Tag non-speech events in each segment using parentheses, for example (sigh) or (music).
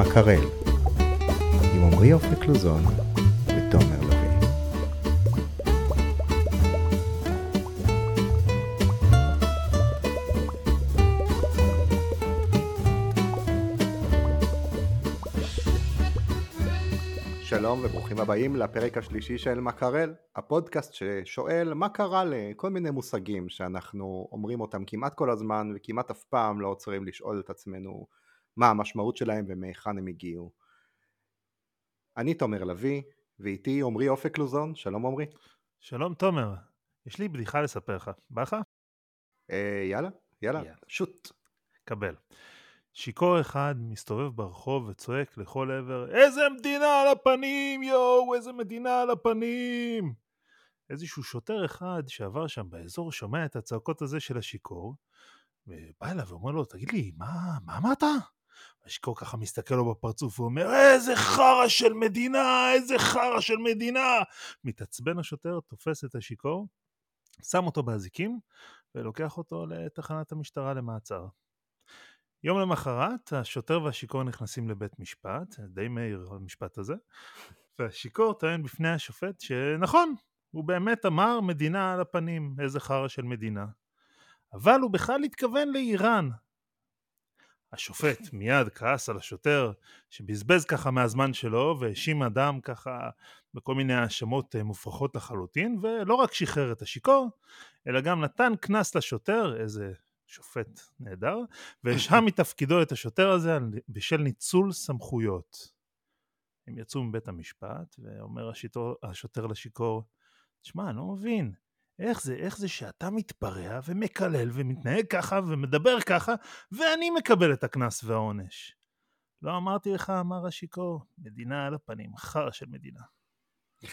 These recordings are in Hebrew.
מקרל, עם עמרי אופק לוזון ותומר לביא. שלום וברוכים הבאים לפרק השלישי של מקרל, הפודקאסט ששואל מה קרה לכל מיני מושגים שאנחנו אומרים אותם כמעט כל הזמן וכמעט אף פעם לא עוצרים לשאול את עצמנו מה המשמעות שלהם ומהיכן הם הגיעו. אני תומר לביא, ואיתי עמרי אופק לוזון, שלום עמרי. שלום תומר, יש לי בדיחה לספר לך, בא לך? אה, יאללה, יאללה, יאללה. שוט. קבל. שיכור אחד מסתובב ברחוב וצועק לכל עבר, איזה מדינה על הפנים, יואו, איזה מדינה על הפנים! איזשהו שוטר אחד שעבר שם באזור שומע את הצעקות הזה של השיכור, ובא אליו ואומר לו, תגיד לי, מה, מה אמרת? השיכור ככה מסתכל לו בפרצוף ואומר, איזה חרא של מדינה, איזה חרא של מדינה! מתעצבן השוטר, תופס את השיכור, שם אותו באזיקים, ולוקח אותו לתחנת המשטרה למעצר. יום למחרת, השוטר והשיכור נכנסים לבית משפט, די מהיר המשפט הזה, והשיכור טוען בפני השופט שנכון, הוא באמת אמר מדינה על הפנים, איזה חרא של מדינה. אבל הוא בכלל התכוון לאיראן. השופט מיד כעס על השוטר שבזבז ככה מהזמן שלו והאשים אדם ככה בכל מיני האשמות אה, מופרכות לחלוטין ולא רק שחרר את השיכור אלא גם נתן קנס לשוטר, איזה שופט נהדר, והשהה מתפקידו את השוטר הזה בשל ניצול סמכויות. הם יצאו מבית המשפט ואומר השוטר לשיכור תשמע אני לא מבין איך זה, איך זה שאתה מתפרע ומקלל ומתנהג ככה ומדבר ככה ואני מקבל את הקנס והעונש. לא אמרתי לך, אמר השיכור, מדינה על הפנים, חרא של מדינה. (laughs)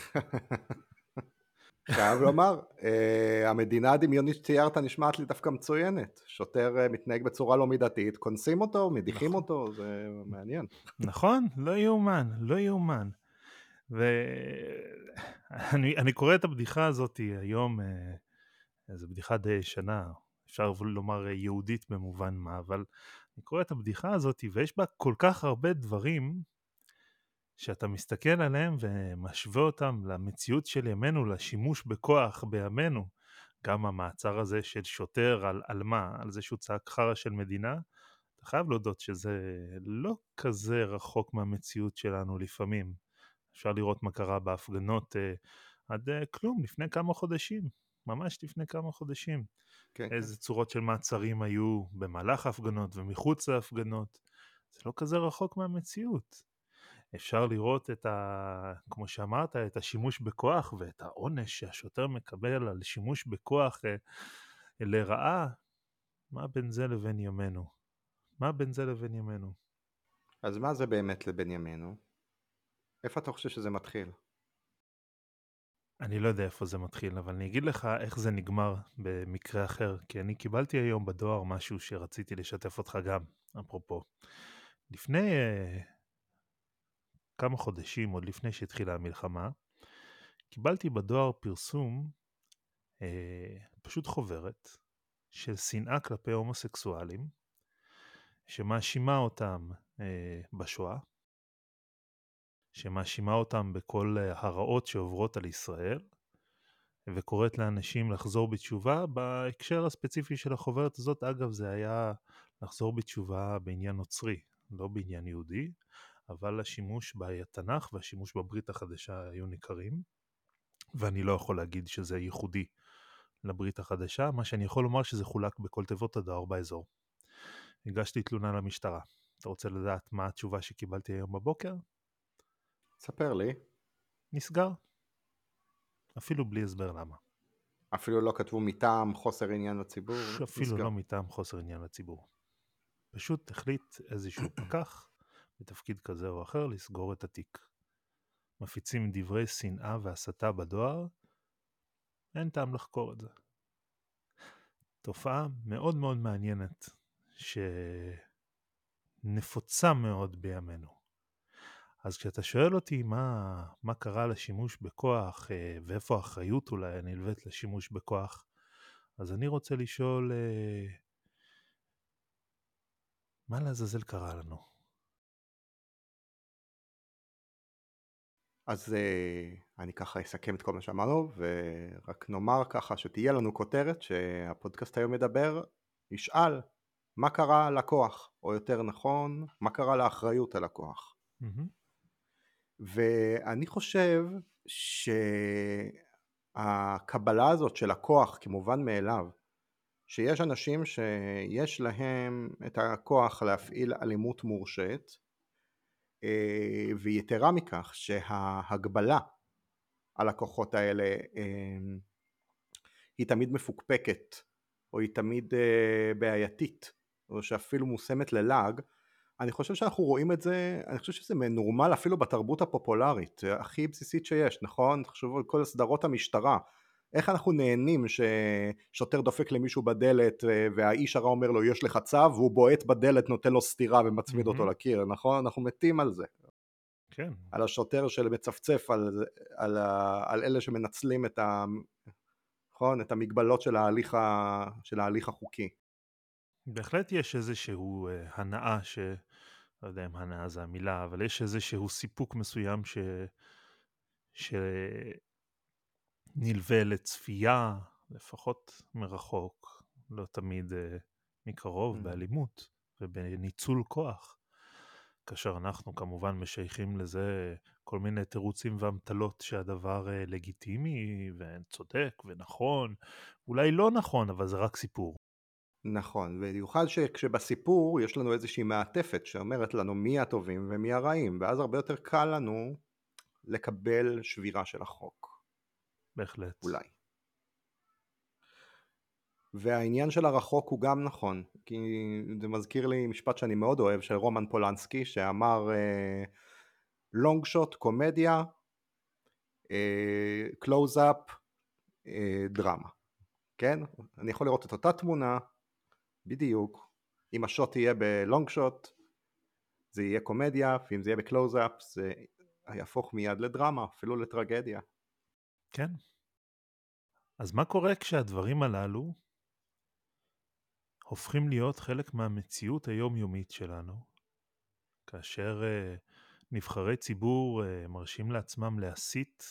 חייב לומר, אה, המדינה הדמיונית שציירת נשמעת לי דווקא מצוינת. שוטר אה, מתנהג בצורה לא מידתית, קונסים אותו, מדיחים נכון. אותו, זה מעניין. נכון? לא יאומן, לא יאומן. ואני אני קורא את הבדיחה הזאת היום, אה, זו בדיחה די ישנה, אפשר לומר אה, יהודית במובן מה, אבל אני קורא את הבדיחה הזאת ויש בה כל כך הרבה דברים שאתה מסתכל עליהם ומשווה אותם למציאות של ימינו, לשימוש בכוח בימינו. גם המעצר הזה של שוטר על, על מה? על זה שהוא צעק חרא של מדינה? אתה חייב להודות שזה לא כזה רחוק מהמציאות שלנו לפעמים. אפשר לראות מה קרה בהפגנות אה, עד אה, כלום, לפני כמה חודשים, ממש לפני כמה חודשים. כן, איזה צורות של מעצרים היו במהלך ההפגנות ומחוץ להפגנות. זה לא כזה רחוק מהמציאות. אפשר לראות את ה... כמו שאמרת, את השימוש בכוח ואת העונש שהשוטר מקבל על שימוש בכוח אה, לרעה. מה בין זה לבין ימינו? מה בין זה לבין ימינו? אז מה זה באמת לבין ימינו? איפה אתה חושב שזה מתחיל? אני לא יודע איפה זה מתחיל, אבל אני אגיד לך איך זה נגמר במקרה אחר, כי אני קיבלתי היום בדואר משהו שרציתי לשתף אותך גם, אפרופו. לפני uh, כמה חודשים, עוד לפני שהתחילה המלחמה, קיבלתי בדואר פרסום, uh, פשוט חוברת, של שנאה כלפי הומוסקסואלים, שמאשימה אותם uh, בשואה, שמאשימה אותם בכל אה, הרעות שעוברות על ישראל, וקוראת לאנשים לחזור בתשובה. בהקשר הספציפי של החוברת הזאת, אגב, זה היה לחזור בתשובה בעניין נוצרי, לא בעניין יהודי, אבל השימוש בתנ"ך והשימוש בברית החדשה היו ניכרים, ואני לא יכול להגיד שזה ייחודי לברית החדשה, מה שאני יכול לומר שזה חולק בכל תיבות הדואר באזור. הגשתי תלונה למשטרה. אתה רוצה לדעת מה התשובה שקיבלתי היום בבוקר? ספר לי. נסגר. אפילו בלי הסבר למה. אפילו לא כתבו מטעם חוסר עניין לציבור? אפילו נסגר. לא מטעם חוסר עניין לציבור. פשוט החליט איזשהו (clears throat) פקח בתפקיד כזה או אחר לסגור את התיק. מפיצים דברי שנאה והסתה בדואר, אין טעם לחקור את זה. תופעה מאוד מאוד מעניינת, שנפוצה מאוד בימינו. אז כשאתה שואל אותי מה, מה קרה לשימוש בכוח אה, ואיפה האחריות אולי הנלווית לשימוש בכוח, אז אני רוצה לשאול, אה, מה לעזאזל קרה לנו? אז uh, אני ככה אסכם את כל מה שאמרנו, ורק נאמר ככה שתהיה לנו כותרת שהפודקאסט היום מדבר, ישאל מה קרה לכוח, או יותר נכון, מה קרה לאחריות הלקוח. Mm-hmm. ואני חושב שהקבלה הזאת של הכוח כמובן מאליו, שיש אנשים שיש להם את הכוח להפעיל אלימות מורשית, אה, ויתרה מכך שההגבלה על הכוחות האלה אה, היא תמיד מפוקפקת או היא תמיד אה, בעייתית או שאפילו מושמת ללעג אני חושב שאנחנו רואים את זה, אני חושב שזה נורמל אפילו בתרבות הפופולרית הכי בסיסית שיש, נכון? תחשבו על כל סדרות המשטרה איך אנחנו נהנים ששוטר דופק למישהו בדלת והאיש הרע אומר לו יש לך צו והוא בועט בדלת נותן לו סטירה ומצמיד mm-hmm. אותו לקיר נכון אנחנו מתים על זה כן. על השוטר שמצפצף על, על, על אלה שמנצלים את, ה, נכון, את המגבלות של ההליך, ה, של ההליך החוקי. בהחלט יש איזשהו אה, הנאה ש... לא יודע אם הנאה זה המילה, אבל יש איזשהו סיפוק מסוים ש... שנלווה לצפייה, לפחות מרחוק, לא תמיד אה, מקרוב, mm. באלימות ובניצול כוח. כאשר אנחנו כמובן משייכים לזה כל מיני תירוצים ואמתלות שהדבר אה, לגיטימי וצודק ונכון, אולי לא נכון, אבל זה רק סיפור. נכון, במיוחד שכשבסיפור יש לנו איזושהי מעטפת שאומרת לנו מי הטובים ומי הרעים, ואז הרבה יותר קל לנו לקבל שבירה של החוק. בהחלט. אולי. והעניין של הרחוק הוא גם נכון, כי זה מזכיר לי משפט שאני מאוד אוהב של רומן פולנסקי שאמר long shot קומדיה, קלוז-אפ, דרמה, כן? אני יכול לראות את אותה תמונה בדיוק, אם השוט יהיה ב long shot זה יהיה קומדיה, ואם זה יהיה בקלוז-אפ זה יהפוך מיד לדרמה, אפילו לטרגדיה. כן. אז מה קורה כשהדברים הללו הופכים להיות חלק מהמציאות היומיומית שלנו, כאשר uh, נבחרי ציבור uh, מרשים לעצמם להסית,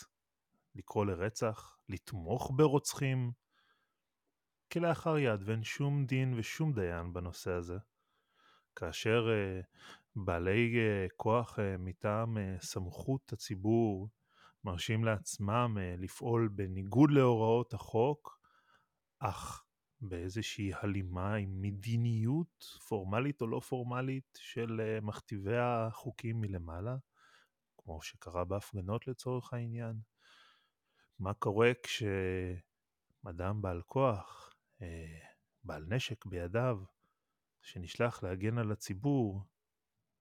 לקרוא לרצח, לתמוך ברוצחים, כלאחר יד ואין שום דין ושום דיין בנושא הזה. כאשר uh, בעלי uh, כוח uh, מטעם uh, סמכות הציבור מרשים לעצמם uh, לפעול בניגוד להוראות החוק, אך באיזושהי הלימה עם מדיניות פורמלית או לא פורמלית של אה, מכתיבי החוקים מלמעלה, כמו שקרה בהפגנות לצורך העניין. מה קורה כשאדם בעל כוח, בעל נשק בידיו, שנשלח להגן על הציבור,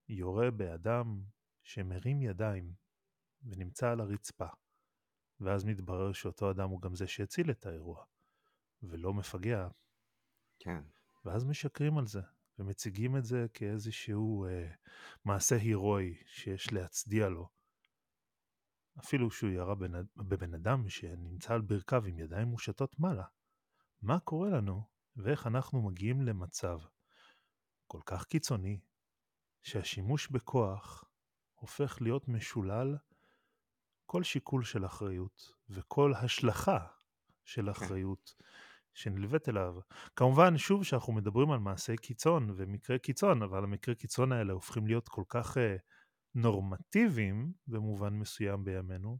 יורה באדם שמרים ידיים ונמצא על הרצפה, ואז מתברר שאותו אדם הוא גם זה שהציל את האירוע. ולא מפגע. כן. ואז משקרים על זה, ומציגים את זה כאיזשהו אה, מעשה הירואי שיש להצדיע לו. אפילו שהוא ירה. בבן אדם שנמצא על ברכיו עם ידיים מושטות מעלה. מה קורה לנו, ואיך אנחנו מגיעים למצב כל כך קיצוני, שהשימוש בכוח הופך להיות משולל כל שיקול של אחריות וכל השלכה של כן. אחריות. שנלווית אליו. כמובן, שוב, שאנחנו מדברים על מעשי קיצון ומקרי קיצון, אבל המקרי קיצון האלה הופכים להיות כל כך uh, נורמטיביים במובן מסוים בימינו,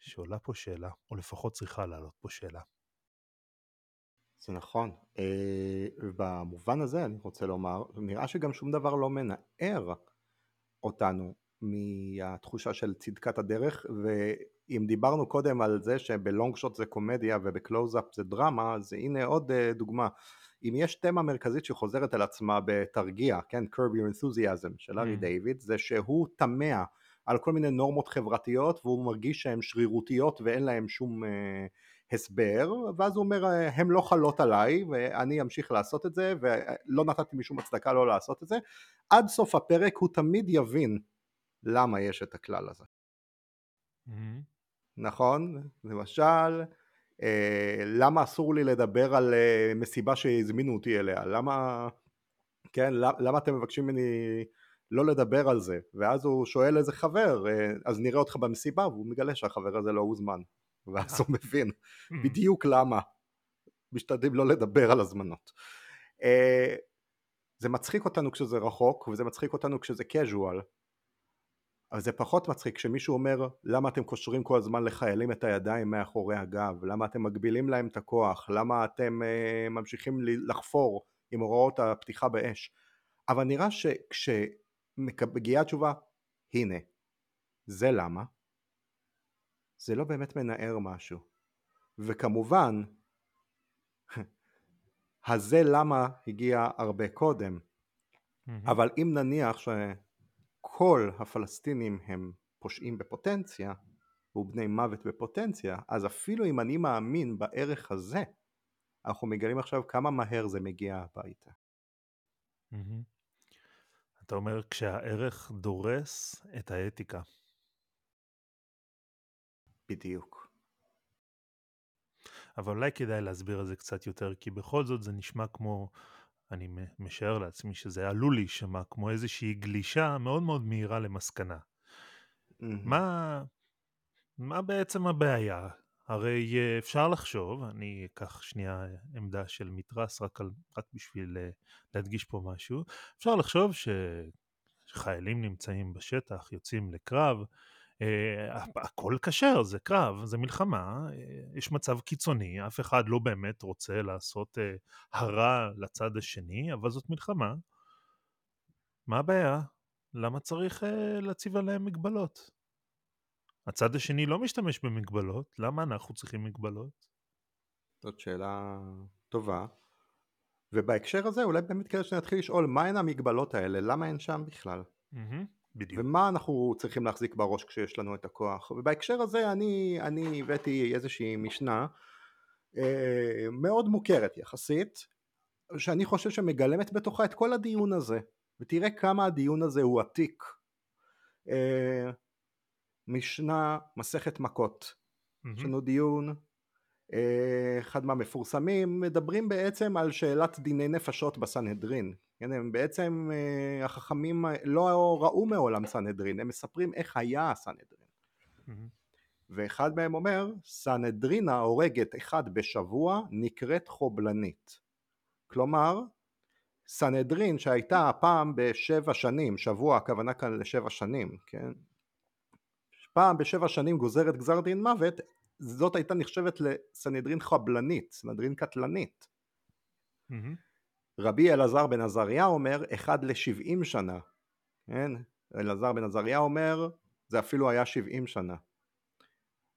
שעולה פה שאלה, או לפחות צריכה לעלות פה שאלה. זה נכון. Uh, במובן הזה אני רוצה לומר, נראה שגם שום דבר לא מנער אותנו מהתחושה של צדקת הדרך, ואם דיברנו קודם על זה שב long shot זה קומדיה ובקלוז-אפ זה דרמה, אז הנה עוד אה, דוגמה. אם יש תמה מרכזית שחוזרת על עצמה בתרגיע, כן, curb your enthusiasm של לארי mm. דיוויד, זה שהוא תמה על כל מיני נורמות חברתיות והוא מרגיש שהן שרירותיות ואין להן שום uh, הסבר, ואז הוא אומר, הן לא חלות עליי ואני אמשיך לעשות את זה ולא נתתי משום הצדקה לא לעשות את זה. עד סוף הפרק הוא תמיד יבין למה יש את הכלל הזה. Mm-hmm. נכון? למשל, אה, למה אסור לי לדבר על אה, מסיבה שהזמינו אותי אליה? למה, כן, למה אתם מבקשים ממני לא לדבר על זה, ואז הוא שואל איזה חבר, אה, אז נראה אותך במסיבה, והוא מגלה שהחבר הזה לא הוזמן, ואז הוא מבין Hmm. בדיוק למה משתדלים לא לדבר על הזמנות. אה, זה מצחיק אותנו כשזה רחוק, וזה מצחיק אותנו כשזה casual, אבל זה פחות מצחיק כשמישהו אומר למה אתם קושרים כל הזמן לחיילים את הידיים מאחורי הגב, למה אתם מגבילים להם את הכוח, למה אתם uh, ממשיכים לחפור עם הוראות הפתיחה באש. אבל נראה שכשמגיעה התשובה, הנה, זה למה, זה לא באמת מנער משהו. וכמובן, (laughs) הזה למה הגיע הרבה קודם. אבל אם נניח שכל הפלסטינים הם פושעים בפוטנציה, ובני מוות בפוטנציה, אז אפילו אם אני מאמין בערך הזה, אנחנו מגלים עכשיו כמה מהר זה מגיע הביתה. אתה אומר כשהערך דורס את האתיקה. בדיוק. אבל אולי כדאי להסביר את זה קצת יותר, כי בכל זאת זה נשמע כמו, אני משער לעצמי שזה עלול להישמע כמו איזושהי גלישה מאוד מאוד מהירה למסקנה. מהמם. מה, מה בעצם הבעיה? הרי אה, אפשר לחשוב, אני אקח שנייה עמדה של מתרס רק, על, רק בשביל אה, להדגיש פה משהו, אפשר לחשוב שחיילים נמצאים בשטח, יוצאים לקרב, הכל כשר, זה קרב, זה מלחמה, אה, יש מצב קיצוני, אף אחד לא באמת רוצה לעשות אה, הרע לצד השני, אבל זאת מלחמה. מה הבעיה? למה צריך אה, להציב עליהם מגבלות? הצד השני לא משתמש במגבלות, למה אנחנו צריכים מגבלות? זאת שאלה טובה. ובהקשר הזה אולי באמת כדאי שנתחיל לשאול מהן המגבלות האלה, למה הן שם בכלל? מהמם, בדיוק. ומה אנחנו צריכים להחזיק בראש כשיש לנו את הכוח. ובהקשר הזה אני, אני הבאתי איזושהי משנה אה, מאוד מוכרת יחסית, שאני חושב שמגלמת בתוכה את כל הדיון הזה, ותראה כמה הדיון הזה הוא עתיק. אה, משנה מסכת מכות, יש לנו דיון, אה, אחד מהמפורסמים, מדברים בעצם על שאלת דיני נפשות בסנהדרין. כן, הם בעצם, אה, החכמים לא ראו מעולם סנהדרין, הם מספרים איך היה הסנהדרין. ואחד מהם אומר, סנהדרינה הורגת אחד בשבוע נקראת חובלנית. כלומר, סנהדרין שהייתה פעם בשבע שנים, שבוע הכוונה כאן לשבע שנים, כן? פעם בשבע שנים גוזרת גזר דין מוות, זאת הייתה נחשבת לסנהדרין חבלנית, סנהדרין קטלנית. מהמם, רבי אלעזר בן עזריה אומר אחד לשבעים שנה, כן? אלעזר בן עזריה אומר זה אפילו היה שבעים שנה.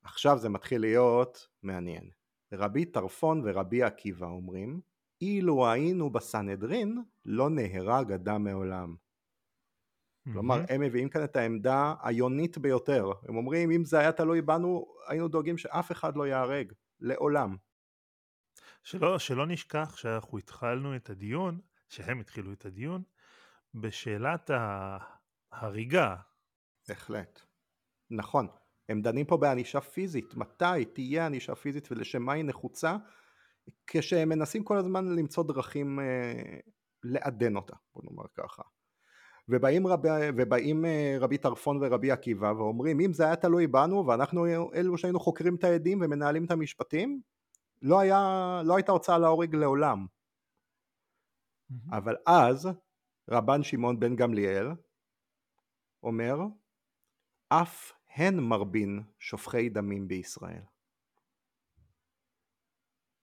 עכשיו זה מתחיל להיות מעניין. רבי טרפון ורבי עקיבא אומרים אילו היינו בסנהדרין לא נהרג אדם מעולם. כלומר מהמם. הם מביאים כאן את העמדה היונית ביותר. הם אומרים אם זה היה תלוי בנו היינו דואגים שאף אחד לא ייהרג לעולם. שלא, שלא נשכח שאנחנו התחלנו את הדיון, שהם התחילו את הדיון, בשאלת ההריגה. בהחלט. נכון. הם דנים פה בענישה פיזית. מתי תהיה ענישה פיזית ולשם מה היא נחוצה? כשהם מנסים כל הזמן למצוא דרכים אה, לעדן אותה, בוא נאמר ככה. ובאים, רבי, ובאים אה, רבי טרפון ורבי עקיבא ואומרים אם זה היה תלוי בנו ואנחנו אלו שהיינו חוקרים את העדים ומנהלים את המשפטים לא, היה, לא הייתה הוצאה להורג לעולם. אבל אז רבן שמעון בן גמליאל אומר אף הן מרבין שופכי דמים בישראל.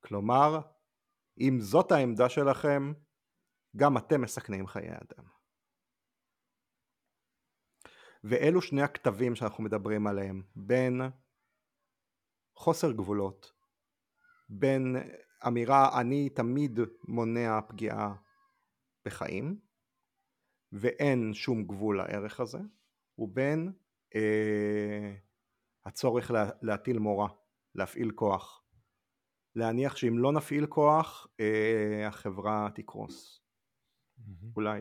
כלומר, אם זאת העמדה שלכם, גם אתם מסכנים חיי אדם. ואלו שני הכתבים שאנחנו מדברים עליהם, בין חוסר גבולות, בין אמירה אני תמיד מונע פגיעה בחיים, ואין שום גבול לערך הזה, ובין אה, הצורך לה, להטיל מורא, להפעיל כוח, להניח שאם לא נפעיל כוח אה, החברה תקרוס, מהמם. אולי.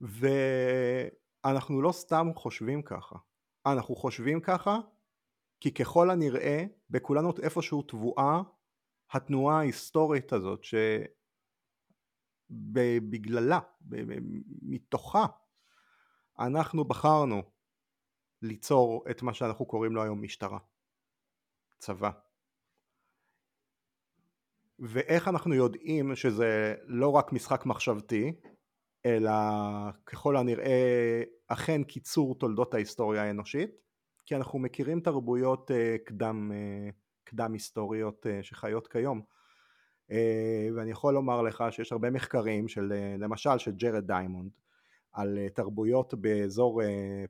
ואנחנו לא סתם חושבים ככה, אנחנו חושבים ככה כי ככל הנראה בכולנו איפשהו טבועה התנועה ההיסטורית הזאת בגללה, מתוכה, אנחנו בחרנו ליצור את מה שאנחנו קוראים לו היום משטרה, צבא. ואיך אנחנו יודעים שזה לא רק משחק מחשבתי, אלא ככל הנראה אכן קיצור תולדות ההיסטוריה האנושית, כי אנחנו מכירים תרבויות אה, קדם, אה, קדם היסטוריות אה, שחיות כיום. ואני יכול לומר לך שיש הרבה מחקרים של למשל של ג'רד דיימונד על תרבויות באזור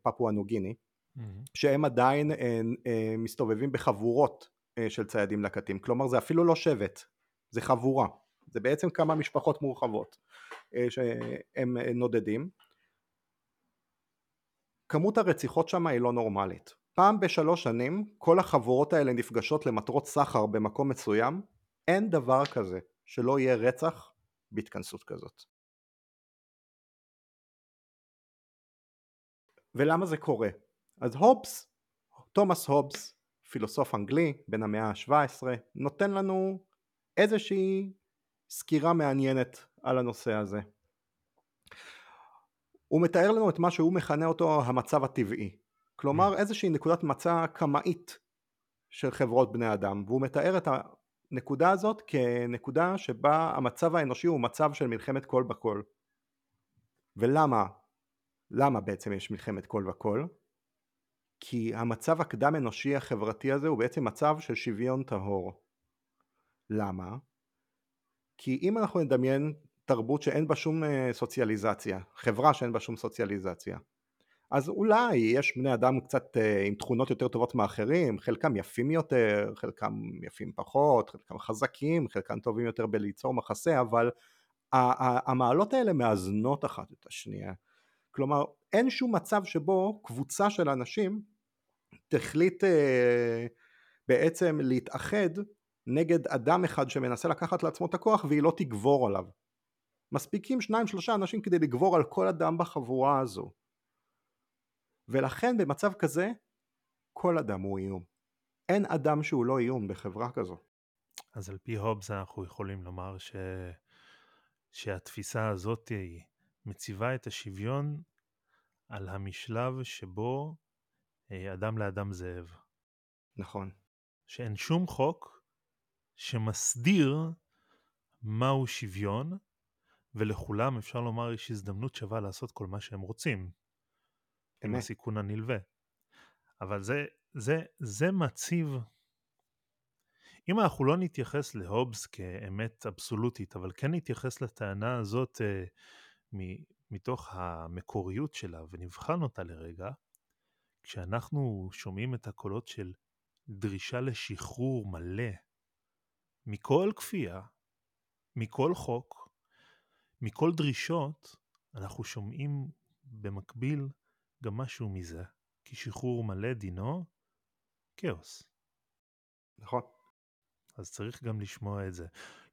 פפואה ניו גיני mm-hmm. שהם עדיין מסתובבים בחבורות של ציידים לקטים כלומר זה אפילו לא שבט זה חבורה זה בעצם כמה משפחות מורחבות שהם נודדים כמות הרציחות שם היא לא נורמלית פעם בשלוש שנים כל החבורות האלה נפגשות למטרות סחר במקום מסוים אין דבר כזה שלא יהיה רצח בהתכנסות כזאת. ולמה זה קורה? אז הובס, תומאס הובס, פילוסוף אנגלי בן המאה ה-17, נותן לנו איזושהי סקירה מעניינת על הנושא הזה. הוא מתאר לנו את מה שהוא מכנה אותו המצב הטבעי. כלומר mm. איזושהי נקודת מצע קמאית של חברות בני אדם, והוא מתאר את הנקודה הזאת כנקודה שבה המצב האנושי הוא מצב של מלחמת כל בכל. ולמה? למה בעצם יש מלחמת כל וכל? כי המצב הקדם אנושי החברתי הזה הוא בעצם מצב של שוויון טהור. למה? כי אם אנחנו נדמיין תרבות שאין בה שום אה, סוציאליזציה, חברה שאין בה שום סוציאליזציה, אז אולי יש בני אדם קצת אה, עם תכונות יותר טובות מאחרים, חלקם יפים יותר, חלקם יפים פחות, חלקם חזקים, חלקם טובים יותר בליצור מחסה, אבל המעלות האלה מאזנות אחת את השנייה. כלומר, אין שום מצב שבו קבוצה של אנשים תחליט אה, בעצם להתאחד נגד אדם אחד שמנסה לקחת לעצמו את הכוח והיא לא תגבור עליו. מספיקים שניים שלושה אנשים כדי לגבור על כל אדם בחבורה הזו. ולכן במצב כזה כל אדם הוא איום. אין אדם שהוא לא איום בחברה כזו. אז על פי הובס אנחנו יכולים לומר ש... שהתפיסה הזאת מציבה את השוויון על המשלב שבו אה, אדם לאדם זאב. נכון. שאין שום חוק שמסדיר מהו שוויון, ולכולם אפשר לומר יש הזדמנות שווה לעשות כל מה שהם רוצים. עם הסיכון הנלווה. אבל זה, זה, זה מציב, אם אנחנו לא נתייחס להובס כאמת אבסולוטית, אבל כן נתייחס לטענה הזאת uh, מ, מתוך המקוריות שלה ונבחן אותה לרגע, כשאנחנו שומעים את הקולות של דרישה לשחרור מלא מכל כפייה, מכל חוק, מכל דרישות, אנחנו שומעים במקביל גם משהו מזה, כי שחרור מלא דינו כאוס. נכון. אז צריך גם לשמוע את זה.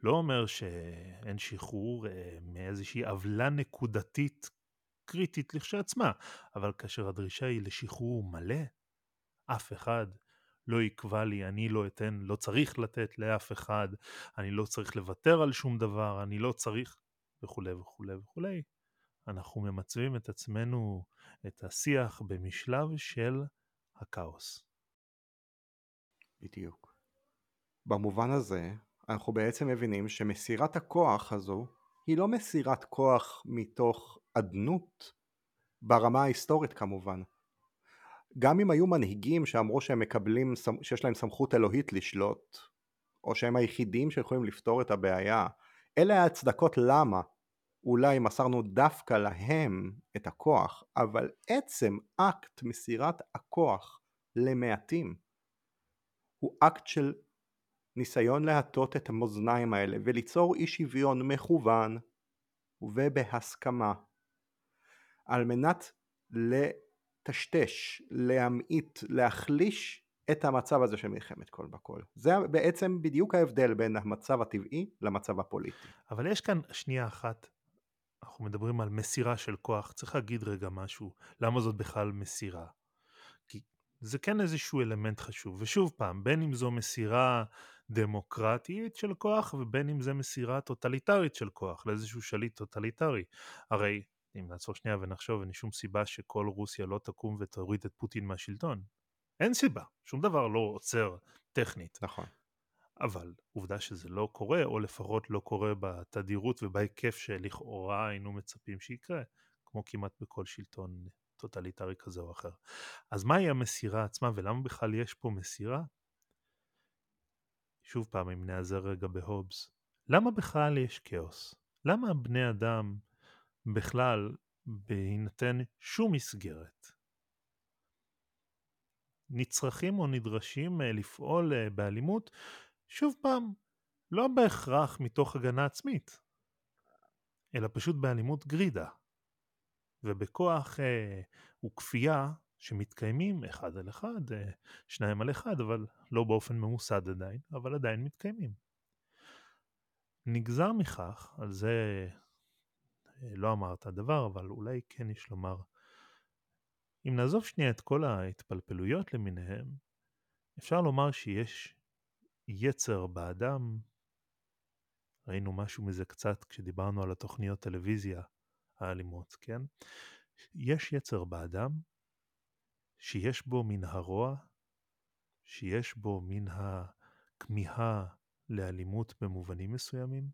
לא אומר שאין שחרור אה, מאיזושהי עוולה נקודתית קריטית לכשעצמה, אבל כאשר הדרישה היא לשחרור מלא, אף אחד לא יקבע לי, אני לא אתן, לא צריך לתת לאף אחד, אני לא צריך לוותר על שום דבר, אני לא צריך, וכולי וכולי וכולי. אנחנו ממצבים את עצמנו, את השיח, במשלב של הכאוס. בדיוק. במובן הזה, אנחנו בעצם מבינים שמסירת הכוח הזו היא לא מסירת כוח מתוך אדנות, ברמה ההיסטורית כמובן. גם אם היו מנהיגים שאמרו שהם מקבלים, שיש להם סמכות אלוהית לשלוט, או שהם היחידים שיכולים לפתור את הבעיה, אלה ההצדקות למה אולי מסרנו דווקא להם את הכוח, אבל עצם אקט מסירת הכוח למעטים הוא אקט של ניסיון להטות את המאזניים האלה וליצור אי שוויון מכוון ובהסכמה על מנת לטשטש, להמעיט, להחליש את המצב הזה של מלחמת כל בכל. זה בעצם בדיוק ההבדל בין המצב הטבעי למצב הפוליטי. אבל יש כאן שנייה אחת אנחנו מדברים על מסירה של כוח, צריך להגיד רגע משהו, למה זאת בכלל מסירה? כי זה כן איזשהו אלמנט חשוב, ושוב פעם, בין אם זו מסירה דמוקרטית של כוח ובין אם זה מסירה טוטליטרית של כוח לאיזשהו שליט טוטליטרי. הרי אם נעצור שנייה ונחשוב אין שום סיבה שכל רוסיה לא תקום ותוריד את פוטין מהשלטון. אין סיבה, שום דבר לא עוצר טכנית. נכון. אבל עובדה שזה לא קורה, או לפחות לא קורה בתדירות ובהיקף שלכאורה היינו מצפים שיקרה, כמו כמעט בכל שלטון טוטליטרי כזה או אחר. אז מהי המסירה עצמה ולמה בכלל יש פה מסירה? שוב פעם, אם נעזר רגע בהובס, למה בכלל יש כאוס? למה בני אדם בכלל, בהינתן שום מסגרת, נצרכים או נדרשים אה, לפעול אה, באלימות, שוב פעם, לא בהכרח מתוך הגנה עצמית, אלא פשוט באלימות גרידה, ובכוח אה, וכפייה שמתקיימים אחד על אחד, אה, שניים על אחד, אבל לא באופן ממוסד עדיין, אבל עדיין מתקיימים. נגזר מכך, על זה אה, לא אמרת דבר, אבל אולי כן יש לומר, אם נעזוב שנייה את כל ההתפלפלויות למיניהם, אפשר לומר שיש יצר באדם, ראינו משהו מזה קצת כשדיברנו על התוכניות טלוויזיה האלימות, כן? יש יצר באדם שיש בו מן הרוע, שיש בו מן הכמיהה לאלימות במובנים מסוימים,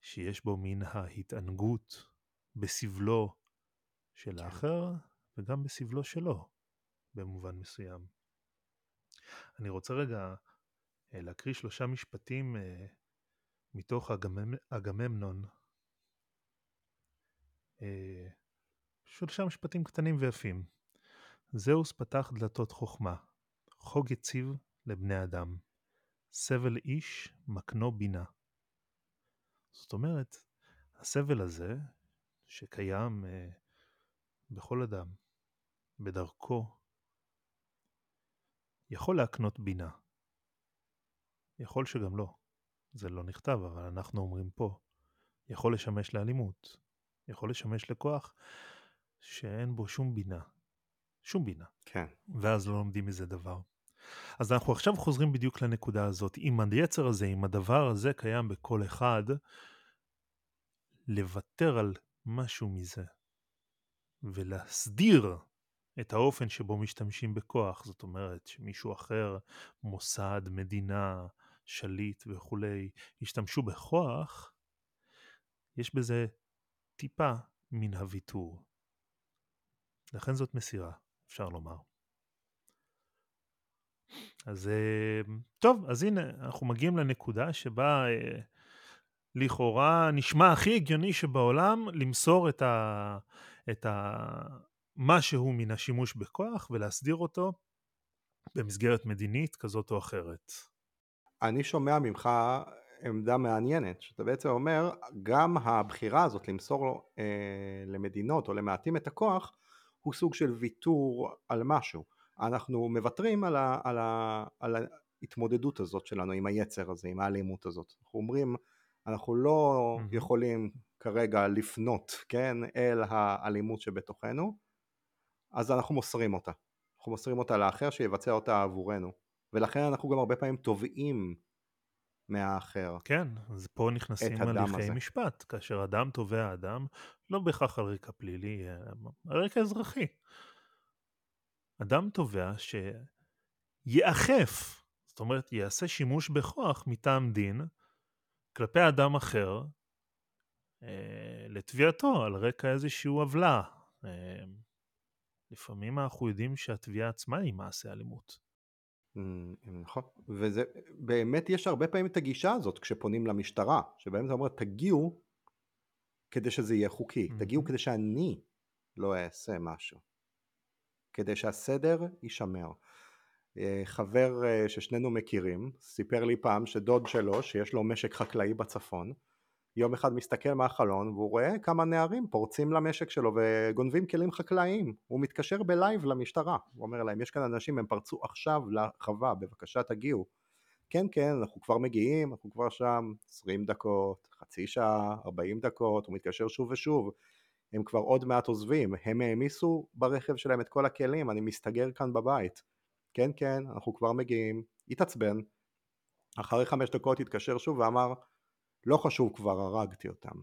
שיש בו מן ההתענגות בסבלו של כן. האחר וגם בסבלו שלו במובן מסוים. אני רוצה רגע להקריא שלושה משפטים אה, מתוך אגממנון. אה, שלושה משפטים קטנים ויפים. זהוס פתח דלתות חוכמה, חוג יציב לבני אדם, סבל איש מקנו בינה. זאת אומרת, הסבל הזה, שקיים אה, בכל אדם, בדרכו, יכול להקנות בינה. יכול שגם לא. זה לא נכתב, אבל אנחנו אומרים פה. יכול לשמש לאלימות. יכול לשמש לכוח שאין בו שום בינה. שום בינה. כן. ואז לא לומדים מזה דבר. אז אנחנו עכשיו חוזרים בדיוק לנקודה הזאת. אם היצר הזה, אם הדבר הזה קיים בכל אחד, לוותר על משהו מזה ולהסדיר את האופן שבו משתמשים בכוח, זאת אומרת שמישהו אחר, מוסד, מדינה, שליט וכולי, ישתמשו בכוח, יש בזה טיפה מן הוויתור. לכן זאת מסירה, אפשר לומר. אז אה, טוב, אז הנה, אנחנו מגיעים לנקודה שבה אה, לכאורה נשמע הכי הגיוני שבעולם למסור את, ה, את ה, משהו מן השימוש בכוח ולהסדיר אותו במסגרת מדינית כזאת או אחרת. אני שומע ממך עמדה מעניינת, שאתה בעצם אומר, גם הבחירה הזאת למסור אה, למדינות או למעטים את הכוח, הוא סוג של ויתור על משהו. אנחנו מוותרים על, ה, על, ה, על ההתמודדות הזאת שלנו עם היצר הזה, עם האלימות הזאת. אנחנו אומרים, אנחנו לא mm-hmm. יכולים כרגע לפנות, כן, אל האלימות שבתוכנו, אז אנחנו מוסרים אותה. אנחנו מוסרים אותה לאחר שיבצע אותה עבורנו. ולכן אנחנו גם הרבה פעמים תובעים מהאחר. כן, אז פה נכנסים הליכי הזה. משפט, כאשר אדם תובע אדם, לא בהכרח על רקע פלילי, אה, על רקע אזרחי. אדם תובע שיאכף, זאת אומרת יעשה שימוש בכוח מטעם דין כלפי אדם אחר אה, לתביעתו על רקע איזושהי עוולה. אה, לפעמים אנחנו יודעים שהתביעה עצמה היא מעשה אלימות. נכון, וזה באמת יש הרבה פעמים את הגישה הזאת כשפונים למשטרה, שבהם זה אומר תגיעו כדי שזה יהיה חוקי, תגיעו כדי שאני לא אעשה משהו, כדי שהסדר יישמר. אה, חבר אה, ששנינו מכירים סיפר לי פעם שדוד שלו שיש לו משק חקלאי בצפון יום אחד מסתכל מהחלון והוא רואה כמה נערים פורצים למשק שלו וגונבים כלים חקלאיים. הוא מתקשר בלייב למשטרה. הוא אומר להם יש כאן אנשים הם פרצו עכשיו לחווה בבקשה תגיעו. כן כן אנחנו כבר מגיעים אנחנו כבר שם 20 דקות חצי שעה 40 דקות. הוא מתקשר שוב ושוב. הם כבר עוד מעט עוזבים הם העמיסו ברכב שלהם את כל הכלים אני מסתגר כאן בבית. כן כן אנחנו כבר מגיעים. התעצבן. אחרי חמש דקות התקשר שוב ואמר, לא חשוב כבר, הרגתי אותם.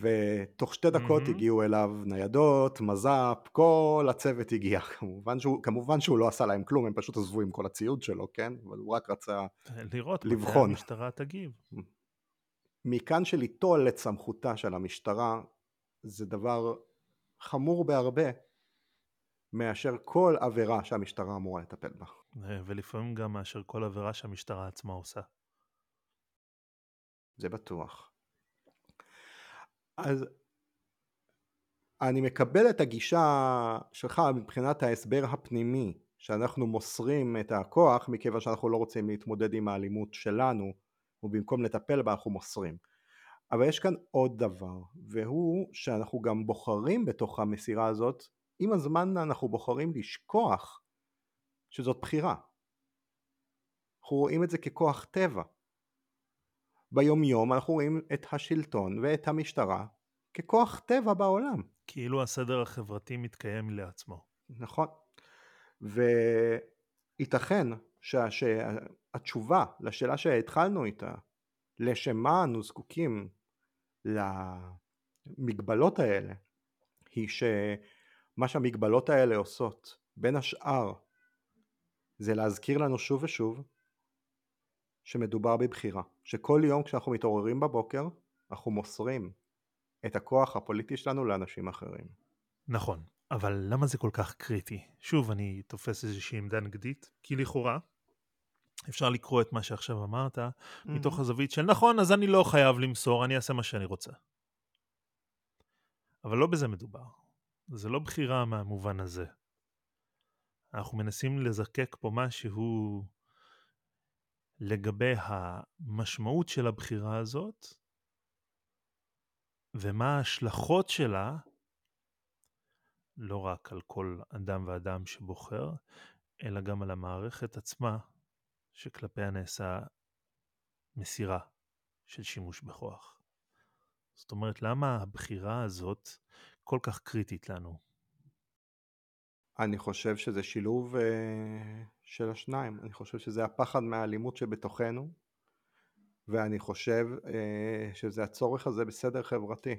ותוך שתי דקות mm-hmm. הגיעו אליו ניידות, מז"פ, כל הצוות הגיע. (laughs) כמובן שהוא, כמובן שהוא לא עשה להם כלום, הם פשוט עזבו עם כל הציוד שלו, כן? אבל הוא רק רצה לראות לבחון. לראות מתי המשטרה תגיב. מכאן שליטול את סמכותה של המשטרה זה דבר חמור בהרבה מאשר כל עבירה שהמשטרה אמורה לטפל בה. ולפעמים גם מאשר כל עבירה שהמשטרה עצמה עושה. זה בטוח. אז אני מקבל את הגישה שלך מבחינת ההסבר הפנימי, שאנחנו מוסרים את הכוח מכיוון שאנחנו לא רוצים להתמודד עם האלימות שלנו, ובמקום לטפל בה אנחנו מוסרים. אבל יש כאן עוד דבר, והוא שאנחנו גם בוחרים בתוך המסירה הזאת, עם הזמן אנחנו בוחרים לשכוח שזאת בחירה. אנחנו רואים את זה ככוח טבע. ביום יום אנחנו רואים את השלטון ואת המשטרה ככוח טבע בעולם. כאילו הסדר החברתי מתקיים לעצמו. נכון. וייתכן שהתשובה לשאלה שהתחלנו איתה, לשם מה אנו זקוקים למגבלות האלה, היא שמה שהמגבלות האלה עושות, בין השאר, זה להזכיר לנו שוב ושוב שמדובר בבחירה, שכל יום כשאנחנו מתעוררים בבוקר אנחנו מוסרים את הכוח הפוליטי שלנו לאנשים אחרים. נכון, אבל למה זה כל כך קריטי? שוב, אני תופס איזושהי עמדה נגדית, כי לכאורה אפשר לקרוא את מה שעכשיו אמרת mm-hmm. מתוך הזווית של נכון, אז אני לא חייב למסור, אני אעשה מה שאני רוצה. אבל לא בזה מדובר. זה לא בחירה מהמובן הזה. אנחנו מנסים לזקק פה משהו לגבי המשמעות של הבחירה הזאת ומה ההשלכות שלה לא רק על כל אדם ואדם שבוחר, אלא גם על המערכת עצמה שכלפיה נעשה מסירה של שימוש בכוח. זאת אומרת, למה הבחירה הזאת כל כך קריטית לנו? אני חושב שזה שילוב uh, של השניים, אני חושב שזה הפחד מהאלימות שבתוכנו, ואני חושב uh, שזה הצורך הזה בסדר חברתי.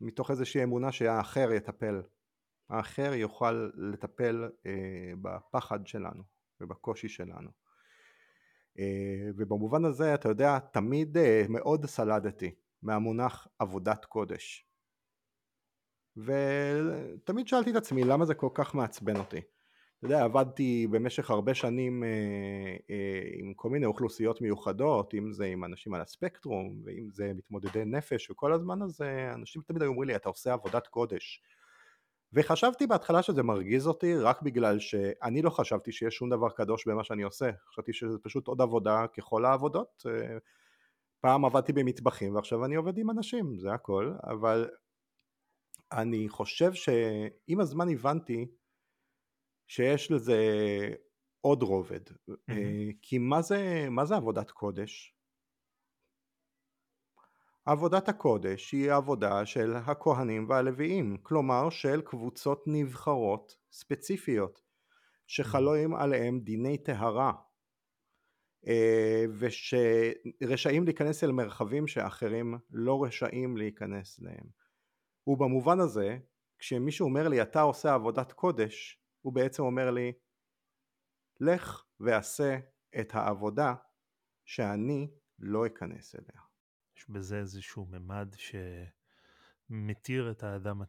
מתוך איזושהי אמונה שהאחר יטפל, האחר יוכל לטפל uh, בפחד שלנו ובקושי שלנו. Uh, ובמובן הזה, אתה יודע, תמיד uh, מאוד סלדתי מהמונח עבודת קודש. ותמיד שאלתי את עצמי למה זה כל כך מעצבן אותי. אתה יודע, עבדתי במשך הרבה שנים אה, אה, עם כל מיני אוכלוסיות מיוחדות, אם זה עם אנשים על הספקטרום, ואם זה מתמודדי נפש, וכל הזמן הזה אנשים תמיד היו אומרים לי, אתה עושה עבודת קודש. וחשבתי בהתחלה שזה מרגיז אותי רק בגלל שאני לא חשבתי שיש שום דבר קדוש במה שאני עושה, חשבתי שזה פשוט עוד עבודה ככל העבודות. אה, פעם עבדתי במטבחים ועכשיו אני עובד עם אנשים, זה הכל, אבל אני חושב שעם הזמן הבנתי שיש לזה עוד רובד, mm-hmm. כי מה זה, מה זה עבודת קודש? עבודת הקודש היא עבודה של הכהנים והלוויים, כלומר של קבוצות נבחרות ספציפיות שחלואים עליהם דיני טהרה אה, ושרשאים להיכנס אל מרחבים שאחרים לא רשאים להיכנס אליהם. ובמובן הזה, כשמישהו אומר לי אתה עושה עבודת קודש, הוא בעצם אומר לי לך ועשה את העבודה שאני לא אכנס אליה. יש בזה איזשהו ממד שמתיר את האדם,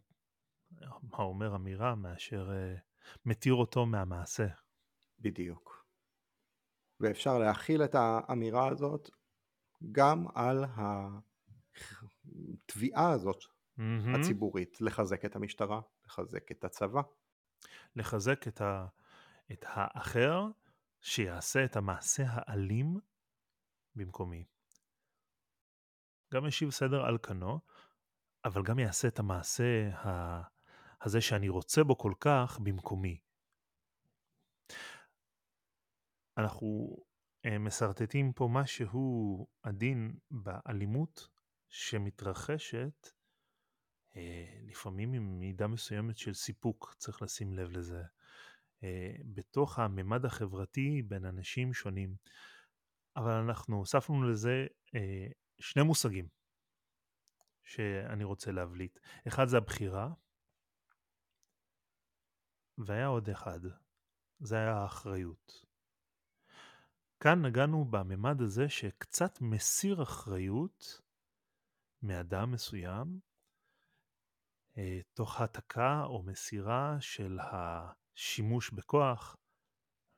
מה אומר אמירה, מאשר אה, מתיר אותו מהמעשה. בדיוק. ואפשר להכיל את האמירה הזאת גם על התביעה הזאת mm-hmm. הציבורית, לחזק את המשטרה, לחזק את הצבא. לחזק את, ה, את האחר שיעשה את המעשה האלים במקומי. גם ישיב סדר על כנו, אבל גם יעשה את המעשה. הזה שאני רוצה בו כל כך במקומי. אנחנו אה, משרטטים פה משהו עדין באלימות שמתרחשת לפעמים עם מידה מסוימת של סיפוק, צריך לשים לב לזה. אה, בתוך הממד החברתי בין אנשים שונים. אבל אנחנו הוספנו לזה אה, שני מושגים שאני רוצה להבליט. אחד זה הבחירה, והיה עוד אחד, זה היה האחריות. כאן נגענו בממד הזה שקצת מסיר אחריות מאדם מסוים, אה, תוך העתקה או מסירה של השימוש בכוח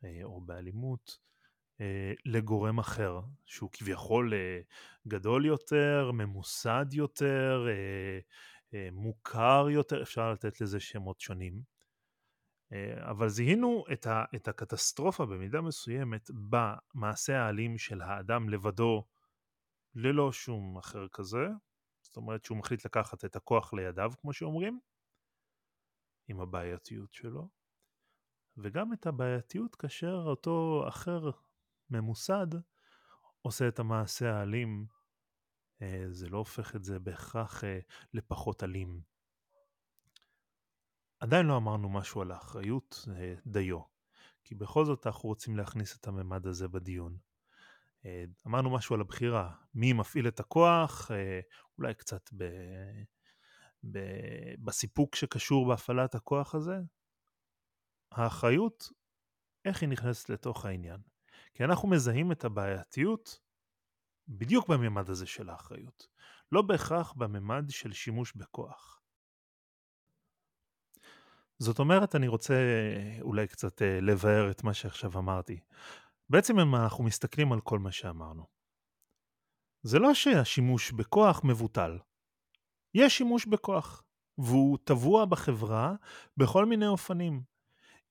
אה, או באלימות אה, לגורם אחר, שהוא כביכול גדול יותר, ממוסד יותר, מוכר יותר, אפשר לתת לזה שמות שונים. אבל זיהינו את, ה, את הקטסטרופה במידה מסוימת במעשה האלים של האדם לבדו ללא שום אחר כזה, זאת אומרת שהוא מחליט לקחת את הכוח לידיו כמו שאומרים, עם הבעייתיות שלו, וגם את הבעייתיות כאשר אותו אחר ממוסד עושה את המעשה האלים, אה, זה לא הופך את זה בהכרח אה, לפחות אלים. עדיין לא אמרנו משהו על האחריות אה, דיו, כי בכל זאת אנחנו רוצים להכניס את הממד הזה בדיון. אמרנו משהו על הבחירה, מי מפעיל את הכוח, אולי קצת ב... ב... בסיפוק שקשור בהפעלת הכוח הזה. האחריות, איך היא נכנסת לתוך העניין. כי אנחנו מזהים את הבעייתיות בדיוק בממד הזה של האחריות, לא בהכרח בממד של שימוש בכוח. זאת אומרת, אני רוצה אולי קצת אה, לבאר את מה שעכשיו אמרתי. בעצם אם אנחנו מסתכלים על כל מה שאמרנו, זה לא שהשימוש בכוח מבוטל. יש שימוש בכוח, והוא טבוע בחברה בכל מיני אופנים.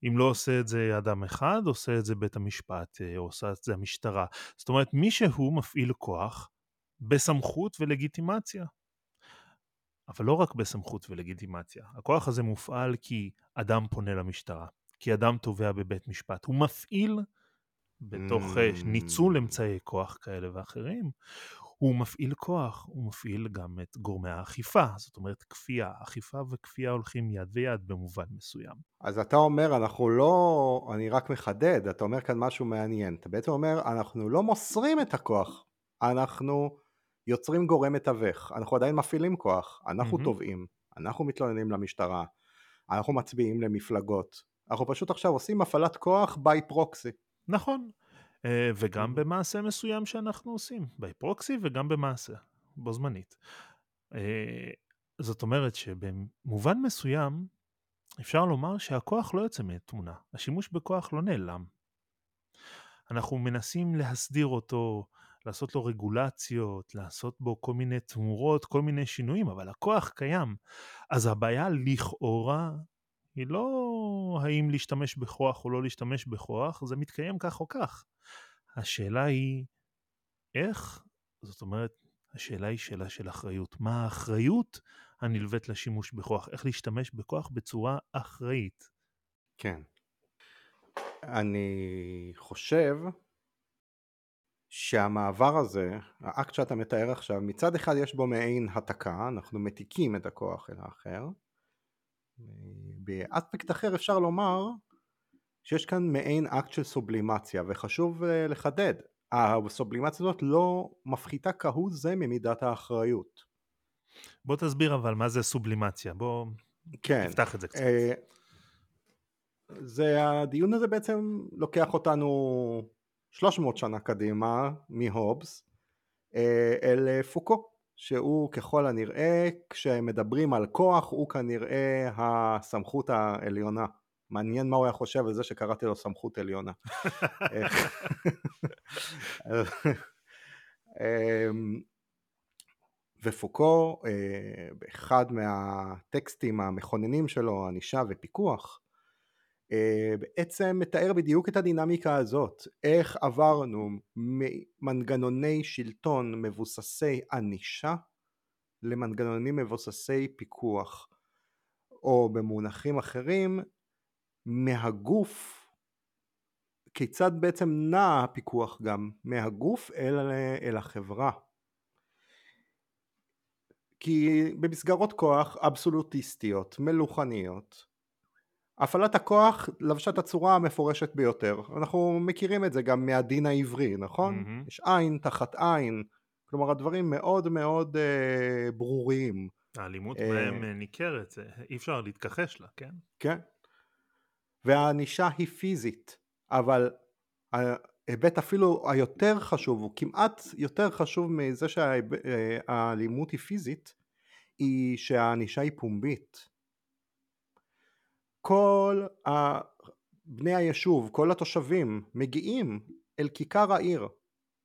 אם לא עושה את זה אדם אחד, עושה את זה בית המשפט, או אה, עושה את זה המשטרה. זאת אומרת, מי שהוא מפעיל כוח בסמכות ולגיטימציה. אבל לא רק בסמכות ולגיטימציה. הכוח הזה מופעל כי אדם פונה למשטרה, כי אדם תובע בבית משפט. הוא מפעיל בתוך mm. ניצול אמצעי כוח כאלה ואחרים, הוא מפעיל כוח, הוא מפעיל גם את גורמי האכיפה, זאת אומרת כפייה, אכיפה וכפייה הולכים יד ביד במובן מסוים. אז אתה אומר, אנחנו לא, אני רק מחדד, אתה אומר כאן משהו מעניין, אתה בעצם אומר, אנחנו לא מוסרים את הכוח, אנחנו יוצרים גורם מתווך, אנחנו עדיין מפעילים כוח, אנחנו mm-hmm. תובעים, אנחנו מתלוננים למשטרה, אנחנו מצביעים למפלגות, אנחנו פשוט עכשיו עושים הפעלת כוח ביי פרוקסי. נכון, וגם mm-hmm. במעשה מסוים שאנחנו עושים, בפרוקסי וגם במעשה, בו זמנית. אה, זאת אומרת שבמובן מסוים אפשר לומר שהכוח לא יוצא מתמונה, השימוש בכוח לא נעלם. אנחנו מנסים להסדיר אותו, לעשות לו רגולציות, לעשות בו כל מיני תמורות, כל מיני שינויים, אבל הכוח קיים. אז הבעיה לכאורה היא לא האם להשתמש בכוח או לא להשתמש בכוח, זה מתקיים כך או כך. השאלה היא איך, זאת אומרת, השאלה היא שאלה של אחריות. מה האחריות הנלווית לשימוש בכוח? איך להשתמש בכוח בצורה אחראית? כן. אני חושב שהמעבר הזה, האקט שאתה מתאר עכשיו, מצד אחד יש בו מעין התקה, אנחנו מתיקים את הכוח אל האחר. באספקט אחר אפשר לומר שיש כאן מעין אקט של סובלימציה, וחשוב אה, לחדד, הסובלימציה הזאת לא מפחיתה כהוא זה ממידת האחריות. בוא תסביר אבל מה זה סובלימציה, בוא כן. תפתח את זה קצת. אה, זה, הדיון הזה בעצם לוקח אותנו 300 שנה קדימה מהובס אה, אל פוקו, שהוא ככל הנראה כשמדברים על כוח הוא כנראה הסמכות העליונה. מעניין מה הוא היה חושב על זה שקראתי לו סמכות עליונה. (laughs) אמ, ופוקו אה, באחד מהטקסטים המכוננים שלו, ענישה ופיקוח, בעצם מתאר בדיוק את הדינמיקה הזאת, איך עברנו ממנגנוני שלטון מבוססי ענישה למנגנונים מבוססי פיקוח, או במונחים אחרים מהגוף, כיצד בעצם נע הפיקוח גם מהגוף אל, אל החברה. כי במסגרות כוח אבסולוטיסטיות, מלוכניות, הפעלת הכוח לבשה את הצורה המפורשת ביותר. אנחנו מכירים את זה גם מהדין העברי, נכון? מהמם. יש עין תחת עין, כלומר הדברים מאוד מאוד אה, ברורים, האלימות אה, בהם אה, ניכרת, אי אפשר להתכחש לה, כן? כן? והענישה היא פיזית, אבל ההיבט אפילו היותר חשוב, הוא כמעט יותר חשוב מזה שהאלימות היא פיזית, היא שהענישה היא פומבית. כל בני היישוב, כל התושבים, מגיעים אל כיכר העיר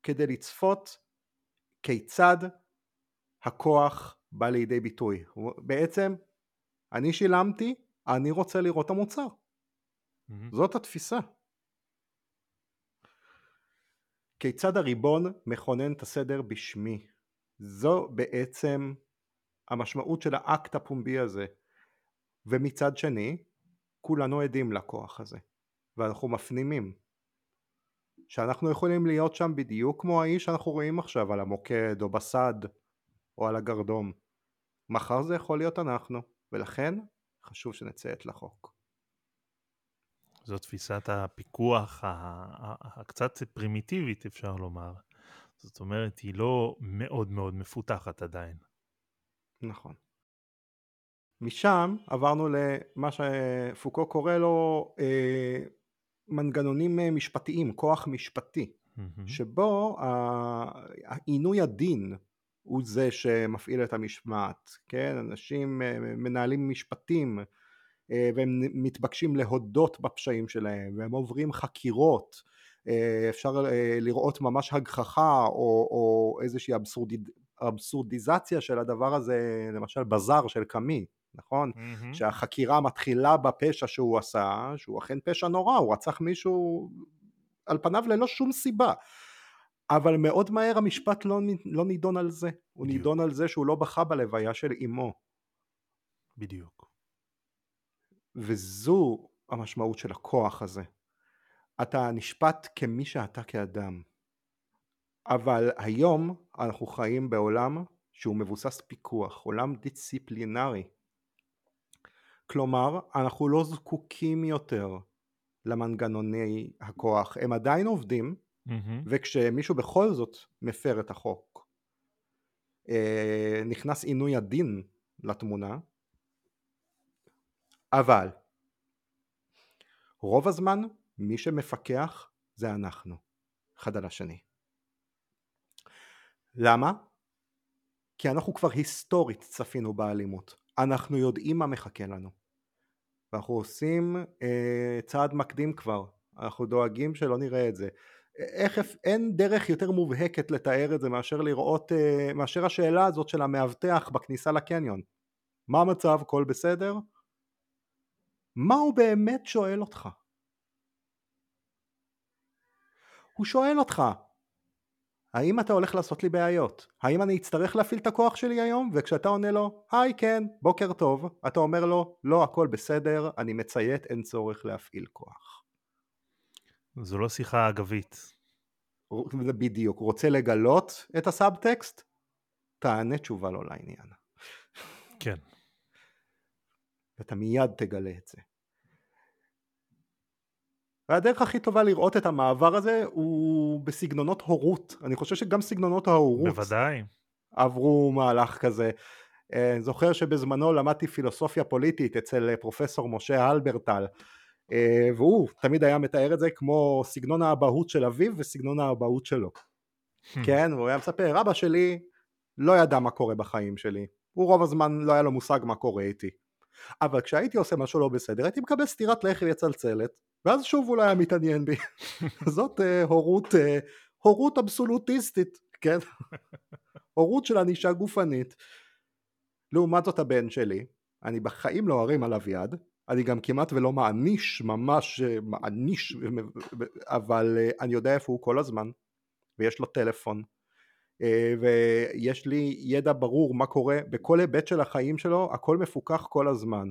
כדי לצפות כיצד הכוח בא לידי ביטוי. בעצם, אני שילמתי, אני רוצה לראות את המוצר. זאת התפיסה. כיצד הריבון מכונן את הסדר בשמי. זו בעצם המשמעות של האקט הפומבי הזה. ומצד שני, כולנו עדים לכוח הזה. ואנחנו מפנימים שאנחנו יכולים להיות שם בדיוק כמו האיש שאנחנו רואים עכשיו על המוקד או בסד או על הגרדום. מחר זה יכול להיות אנחנו, ולכן חשוב שנציית לחוק. זו תפיסת הפיקוח הקצת פרימיטיבית אפשר לומר. זאת אומרת, היא לא מאוד מאוד מפותחת עדיין. נכון. משם עברנו למה שפוקו קורא לו אה, מנגנונים אה, משפטיים, כוח משפטי, מהמם. שבו עינוי הדין הוא זה שמפעיל את המשמעת, כן? אנשים אה, מנהלים משפטים אה, והם מתבקשים להודות בפשעים שלהם והם עוברים חקירות אה, אפשר אה, לראות ממש הגחכה או, או איזושהי אבסורדיד, אבסורדיזציה של הדבר הזה למשל בזאר של קאמי נכון? מהמם. שהחקירה מתחילה בפשע שהוא עשה שהוא אכן פשע נורא הוא רצח מישהו על פניו ללא שום סיבה אבל מאוד מהר המשפט לא, לא נידון על זה הוא בדיוק. נידון על זה שהוא לא בכה בלוויה של אמו בדיוק. וזו המשמעות של הכוח הזה. אתה נשפט כמי שאתה כאדם. אבל היום אנחנו חיים בעולם שהוא מבוסס פיקוח, עולם דיסציפלינרי. כלומר, אנחנו לא זקוקים יותר למנגנוני הכוח, הם עדיין עובדים, מהמם. וכשמישהו בכל זאת מפר את החוק, אה, נכנס עינוי הדין לתמונה, אבל רוב הזמן מי שמפקח זה אנחנו, אחד על השני. למה? כי אנחנו כבר היסטורית צפינו באלימות, אנחנו יודעים מה מחכה לנו. ואנחנו עושים אה, צעד מקדים כבר, אנחנו דואגים שלא נראה את זה. איך אין דרך יותר מובהקת לתאר את זה מאשר לראות, אה, מאשר השאלה הזאת של המאבטח בכניסה לקניון. מה המצב? הכל בסדר? מה הוא באמת שואל אותך? הוא שואל אותך, האם אתה הולך לעשות לי בעיות? האם אני אצטרך להפעיל את הכוח שלי היום? וכשאתה עונה לו, היי כן, בוקר טוב, אתה אומר לו, לא הכל בסדר, אני מציית, אין צורך להפעיל כוח. זו לא שיחה אגבית. בדיוק, רוצה לגלות את הסאבטקסט? תענה תשובה לא לעניין. כן. ואתה מיד תגלה את זה. והדרך הכי טובה לראות את המעבר הזה הוא בסגנונות הורות. אני חושב שגם סגנונות ההורות בוודאי. עברו מהלך כזה. אה, זוכר שבזמנו למדתי פילוסופיה פוליטית אצל אה, פרופסור משה הלברטל, אה, והוא תמיד היה מתאר את זה כמו סגנון האבהות של אביו וסגנון האבהות שלו. כן, הוא היה מספר, אבא שלי לא ידע מה קורה בחיים שלי, הוא רוב הזמן לא היה לו מושג מה קורה איתי. אבל כשהייתי עושה משהו לא בסדר, הייתי מקבל סטירת לחי וצלצלת, ואז שוב הוא לא היה מתעניין בי. (laughs) זאת אה, הורות, אה, הורות אבסולוטיסטית, כן? (laughs) הורות של ענישה גופנית. לעומת זאת הבן שלי, אני בחיים לא ארים עליו יד, אני גם כמעט ולא מעניש, ממש אה, מעניש, אבל אה, אני יודע איפה הוא כל הזמן, ויש לו טלפון, אה, ויש לי ידע ברור מה קורה בכל היבט של החיים שלו, הכל מפוקח כל הזמן.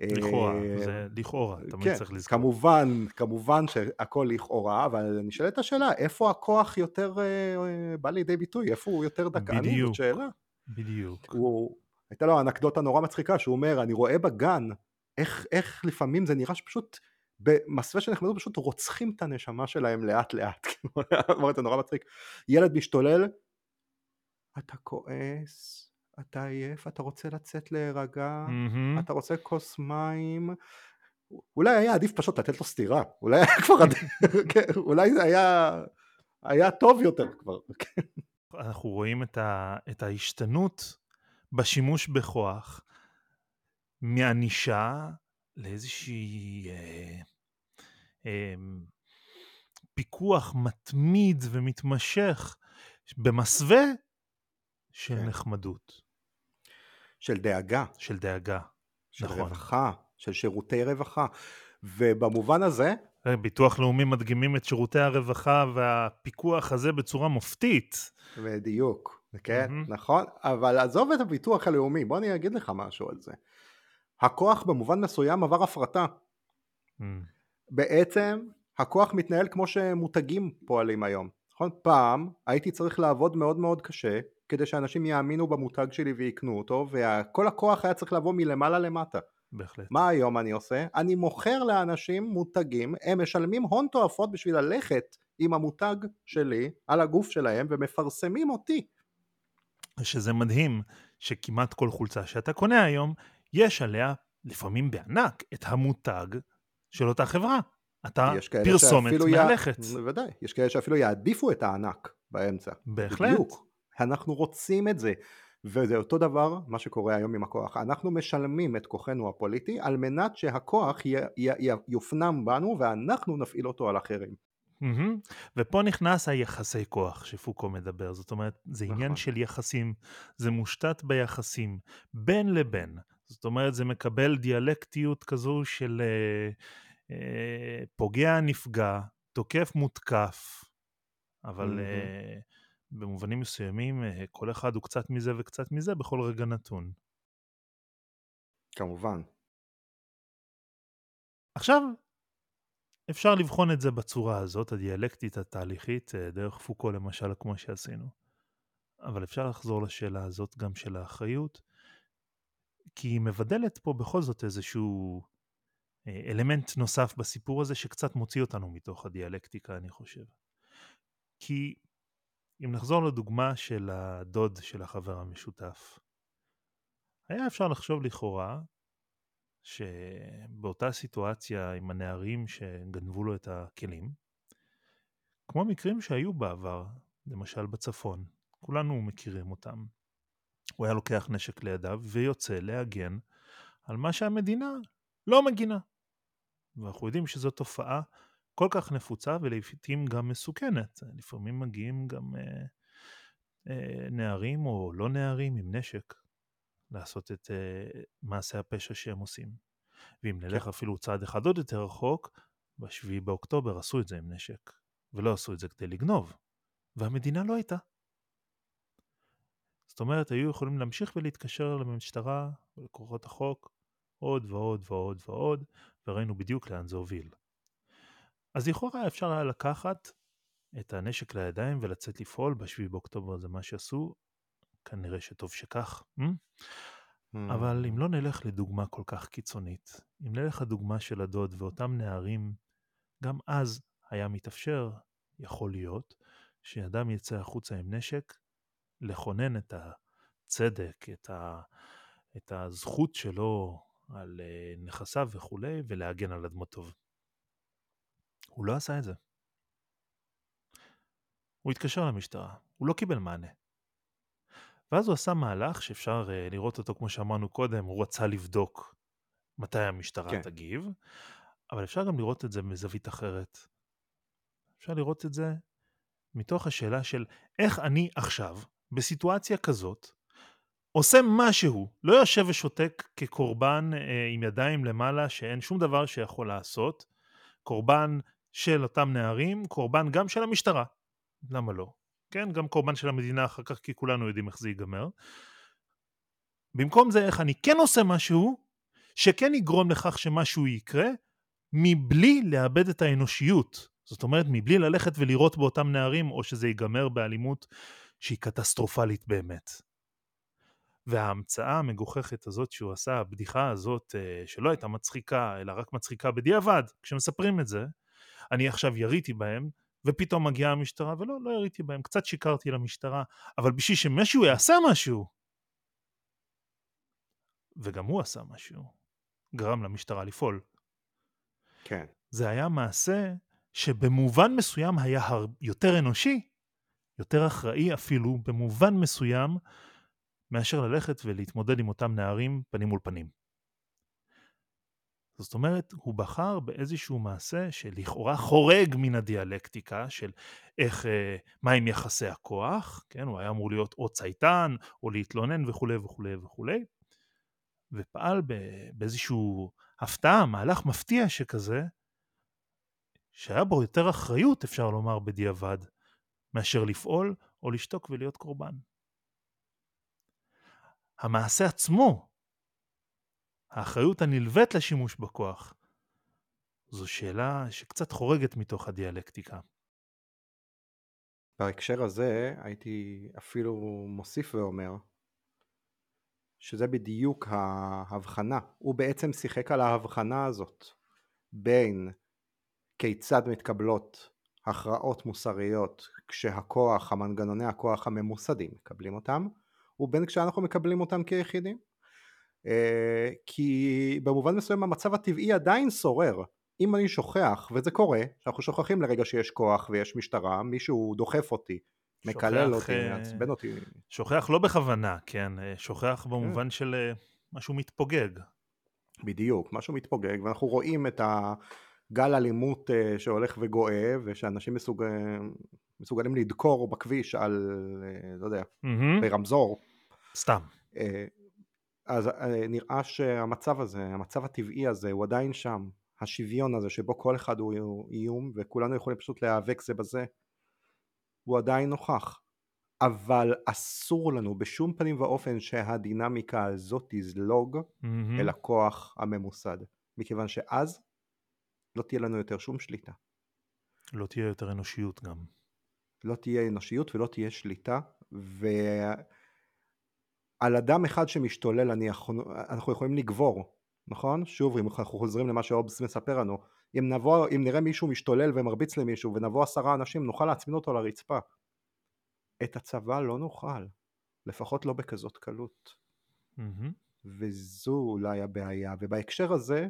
לכאורה, אה, זה לכאורה, תמיד כן, צריך לזכור. כמובן, כמובן שהכל לכאורה, אבל נשאלת השאלה, איפה הכוח יותר אה, אה, בא לידי ביטוי? איפה הוא יותר דכאני? בדיוק. זאת שאלה. בדיוק. הוא, הייתה לו אנקדוטה נורא מצחיקה, שהוא אומר, אני רואה בגן איך, איך לפעמים זה נראה שפשוט במסווה של נחמדות פשוט רוצחים את הנשמה שלהם לאט לאט, (laughs) כאילו, זה נורא מצחיק, ילד משתולל, אתה כועס, אתה עייף, אתה רוצה לצאת להירגע, מהמם. אתה רוצה כוס מים, אולי היה עדיף פשוט לתת לו סטירה, אולי היה כבר, עדיף- (laughs) כן, אולי זה היה, היה טוב יותר כבר, כן. אנחנו רואים את, ה, את ההשתנות בשימוש בכוח מענישה לאיזושהי אה, אה, פיקוח מתמיד ומתמשך במסווה של כן. נחמדות, של דאגה, של דאגה. של נכון. רווחה, של שירותי רווחה, ובמובן הזה, אה, ביטוח לאומי מדגימים את שירותי הרווחה והפיקוח הזה בצורה מופתית. בדיוק, כן, מהמם. נכון, אבל עזוב את הביטוח הלאומי, בוא אני אגיד לך משהו על זה. הכוח במובן מסוים עבר הפרטה. Mm, בעצם הכוח מתנהל כמו שמותגים פועלים היום. נכון? פעם הייתי צריך לעבוד מאוד מאוד קשה כדי שאנשים יאמינו במותג שלי ויקנו אותו, וכל הכוח היה צריך לבוא מלמעלה למטה. בהחלט. מה היום אני עושה? אני מוכר לאנשים מותגים, הם משלמים הון תועפות בשביל ללכת עם המותג שלי על הגוף שלהם ומפרסמים אותי. שזה מדהים שכמעט כל חולצה שאתה קונה היום, יש עליה, לפעמים בענק, את המותג של אותה חברה. אתה פרסומת מהלכת. בוודאי, יש כאלה שאפילו יעדיפו את הענק באמצע. בהחלט. בדיוק. אנחנו רוצים את זה. וזה אותו דבר מה שקורה היום עם הכוח. אנחנו משלמים את כוחנו הפוליטי על מנת שהכוח י- י- י- יופנם בנו ואנחנו נפעיל אותו על אחרים. מהמם. ופה נכנס היחסי כוח שפוקו מדבר, זאת אומרת, זה עניין נכון. של יחסים, זה מושתת ביחסים בין לבין. זאת אומרת, זה מקבל דיאלקטיות כזו של אה, אה, פוגע נפגע, תוקף מותקף, אבל מהמם. אה, במובנים מסוימים אה, כל אחד הוא קצת מזה וקצת מזה בכל רגע נתון. כמובן. עכשיו, אפשר לבחון את זה בצורה הזאת, הדיאלקטית התהליכית, אה, דרך פוקו למשל, כמו שעשינו. אבל אפשר לחזור לשאלה הזאת גם של האחריות, כי היא מבדלת פה בכל זאת איזשהו אה, אלמנט נוסף בסיפור הזה שקצת מוציא אותנו מתוך הדיאלקטיקה, אני חושב. כי אם נחזור לדוגמה של הדוד של החבר המשותף, היה אפשר לחשוב לכאורה שבאותה סיטואציה עם הנערים שגנבו לו את הכלים, כמו מקרים שהיו בעבר, למשל בצפון, כולנו מכירים אותם. הוא היה לוקח נשק לידיו ויוצא להגן על מה שהמדינה לא מגינה. ואנחנו יודעים שזו תופעה כל כך נפוצה ולעיתים גם מסוכנת. לפעמים מגיעים גם אה, אה, נערים או לא נערים עם נשק לעשות את אה, מעשה הפשע שהם עושים. ואם נלך אפילו צעד אחד עוד יותר רחוק, ב-7 באוקטובר עשו את זה עם נשק, ולא עשו את זה כדי לגנוב, והמדינה לא הייתה. זאת אומרת, היו יכולים להמשיך ולהתקשר למשטרה ולכוחות החוק עוד ועוד ועוד ועוד, וראינו בדיוק לאן זה הוביל. אז לכאורה אפשר היה לקחת את הנשק לידיים ולצאת לפעול, ב-7 באוקטובר זה מה שעשו, כנראה שטוב שכך. Hmm? אבל אם לא נלך לדוגמה כל כך קיצונית, אם נלך לדוגמה של הדוד ואותם נערים, גם אז היה מתאפשר, יכול להיות, שאדם יצא החוצה עם נשק, לכונן את הצדק, את, ה, את הזכות שלו על אה, נכסיו וכולי, ולהגן על אדמותיו. הוא לא עשה את זה. הוא התקשר למשטרה, הוא לא קיבל מענה. ואז הוא עשה מהלך שאפשר uh, לראות אותו, כמו שאמרנו קודם, הוא רצה לבדוק מתי המשטרה כן. כן. תגיב, אבל אפשר גם לראות את זה מזווית אחרת. אפשר לראות את זה מתוך השאלה של איך אני עכשיו, בסיטואציה כזאת, עושה משהו, לא יושב ושותק כקורבן אה, עם ידיים למעלה שאין שום דבר שיכול לעשות, קורבן של אותם נערים, קורבן גם של המשטרה, למה לא? כן, גם קורבן של המדינה אחר כך, כי כולנו יודעים איך זה ייגמר. במקום זה, איך אני כן עושה משהו, שכן יגרום לכך שמשהו יקרה, מבלי לאבד את האנושיות. זאת אומרת, מבלי ללכת ולירות באותם נערים, או שזה ייגמר באלימות שהיא קטסטרופלית באמת. וההמצאה המגוחכת הזאת שהוא עשה, הבדיחה הזאת אה, שלא הייתה מצחיקה, אלא רק מצחיקה בדיעבד, כשמספרים את זה, אני עכשיו יריתי בהם, ופתאום מגיעה המשטרה, ולא, לא יריתי בהם, קצת שיקרתי למשטרה, אבל בשביל שמישהו יעשה משהו, וגם הוא עשה משהו, גרם למשטרה לפעול. כן. זה היה מעשה שבמובן מסוים היה יותר אנושי, יותר אחראי אפילו, במובן מסוים, מאשר ללכת ולהתמודד עם אותם נערים פנים מול פנים. זאת אומרת, הוא בחר באיזשהו מעשה שלכאורה חורג מן הדיאלקטיקה של איך, אה, מהם יחסי הכוח, כן, הוא היה אמור להיות או צייתן, או להתלונן וכולי וכולי וכולי, ופעל באיזשהו הפתעה, מהלך מפתיע שכזה, שהיה בו יותר אחריות, אפשר לומר, בדיעבד, מאשר לפעול או לשתוק ולהיות קורבן. המעשה עצמו, האחריות הנלווית לשימוש בכוח, זו שאלה שקצת חורגת מתוך הדיאלקטיקה. בהקשר הזה הייתי אפילו מוסיף ואומר שזה בדיוק ההבחנה, הוא בעצם שיחק על ההבחנה הזאת בין כיצד מתקבלות הכרעות מוסריות כשהכוח, המנגנוני הכוח הממוסדים מקבלים אותם, ובין כשאנחנו מקבלים אותם כיחידים. אה, כי במובן מסוים המצב הטבעי עדיין שורר. אם אני שוכח, וזה קורה, שאנחנו שוכחים לרגע שיש כוח ויש משטרה, מישהו דוחף אותי, מקלל אותי, אה, מעצבן אותי. שוכח לא בכוונה, כן, אה, שוכח במובן כן. של משהו מתפוגג. בדיוק, משהו מתפוגג, ואנחנו רואים את הגל אלימות שהולך וגואה, ושאנשים מסוג... מסוגלים לדקור בכביש על, לא יודע. ברמזור. סתם. אז אה, נראה שהמצב הזה, המצב הטבעי הזה, הוא עדיין שם. השוויון הזה שבו כל אחד הוא איום וכולנו יכולים פשוט להיאבק זה בזה, הוא עדיין נוכח. אבל אסור לנו בשום פנים ואופן שהדינמיקה הזאת תזלוג mm-hmm. אל הכוח הממוסד. מכיוון שאז לא תהיה לנו יותר שום שליטה. לא תהיה יותר אנושיות גם. לא תהיה אנושיות ולא תהיה שליטה, ו... על אדם אחד שמשתולל אני יכול, אנחנו יכולים לגבור, נכון? שוב, אם אנחנו חוזרים למה שאובס מספר לנו, אם, נבוא, אם נראה מישהו משתולל ומרביץ למישהו ונבוא עשרה אנשים, נוכל להצמין אותו לרצפה. את הצבא לא נוכל, לפחות לא בכזאת קלות. Mm-hmm. וזו אולי הבעיה, ובהקשר הזה,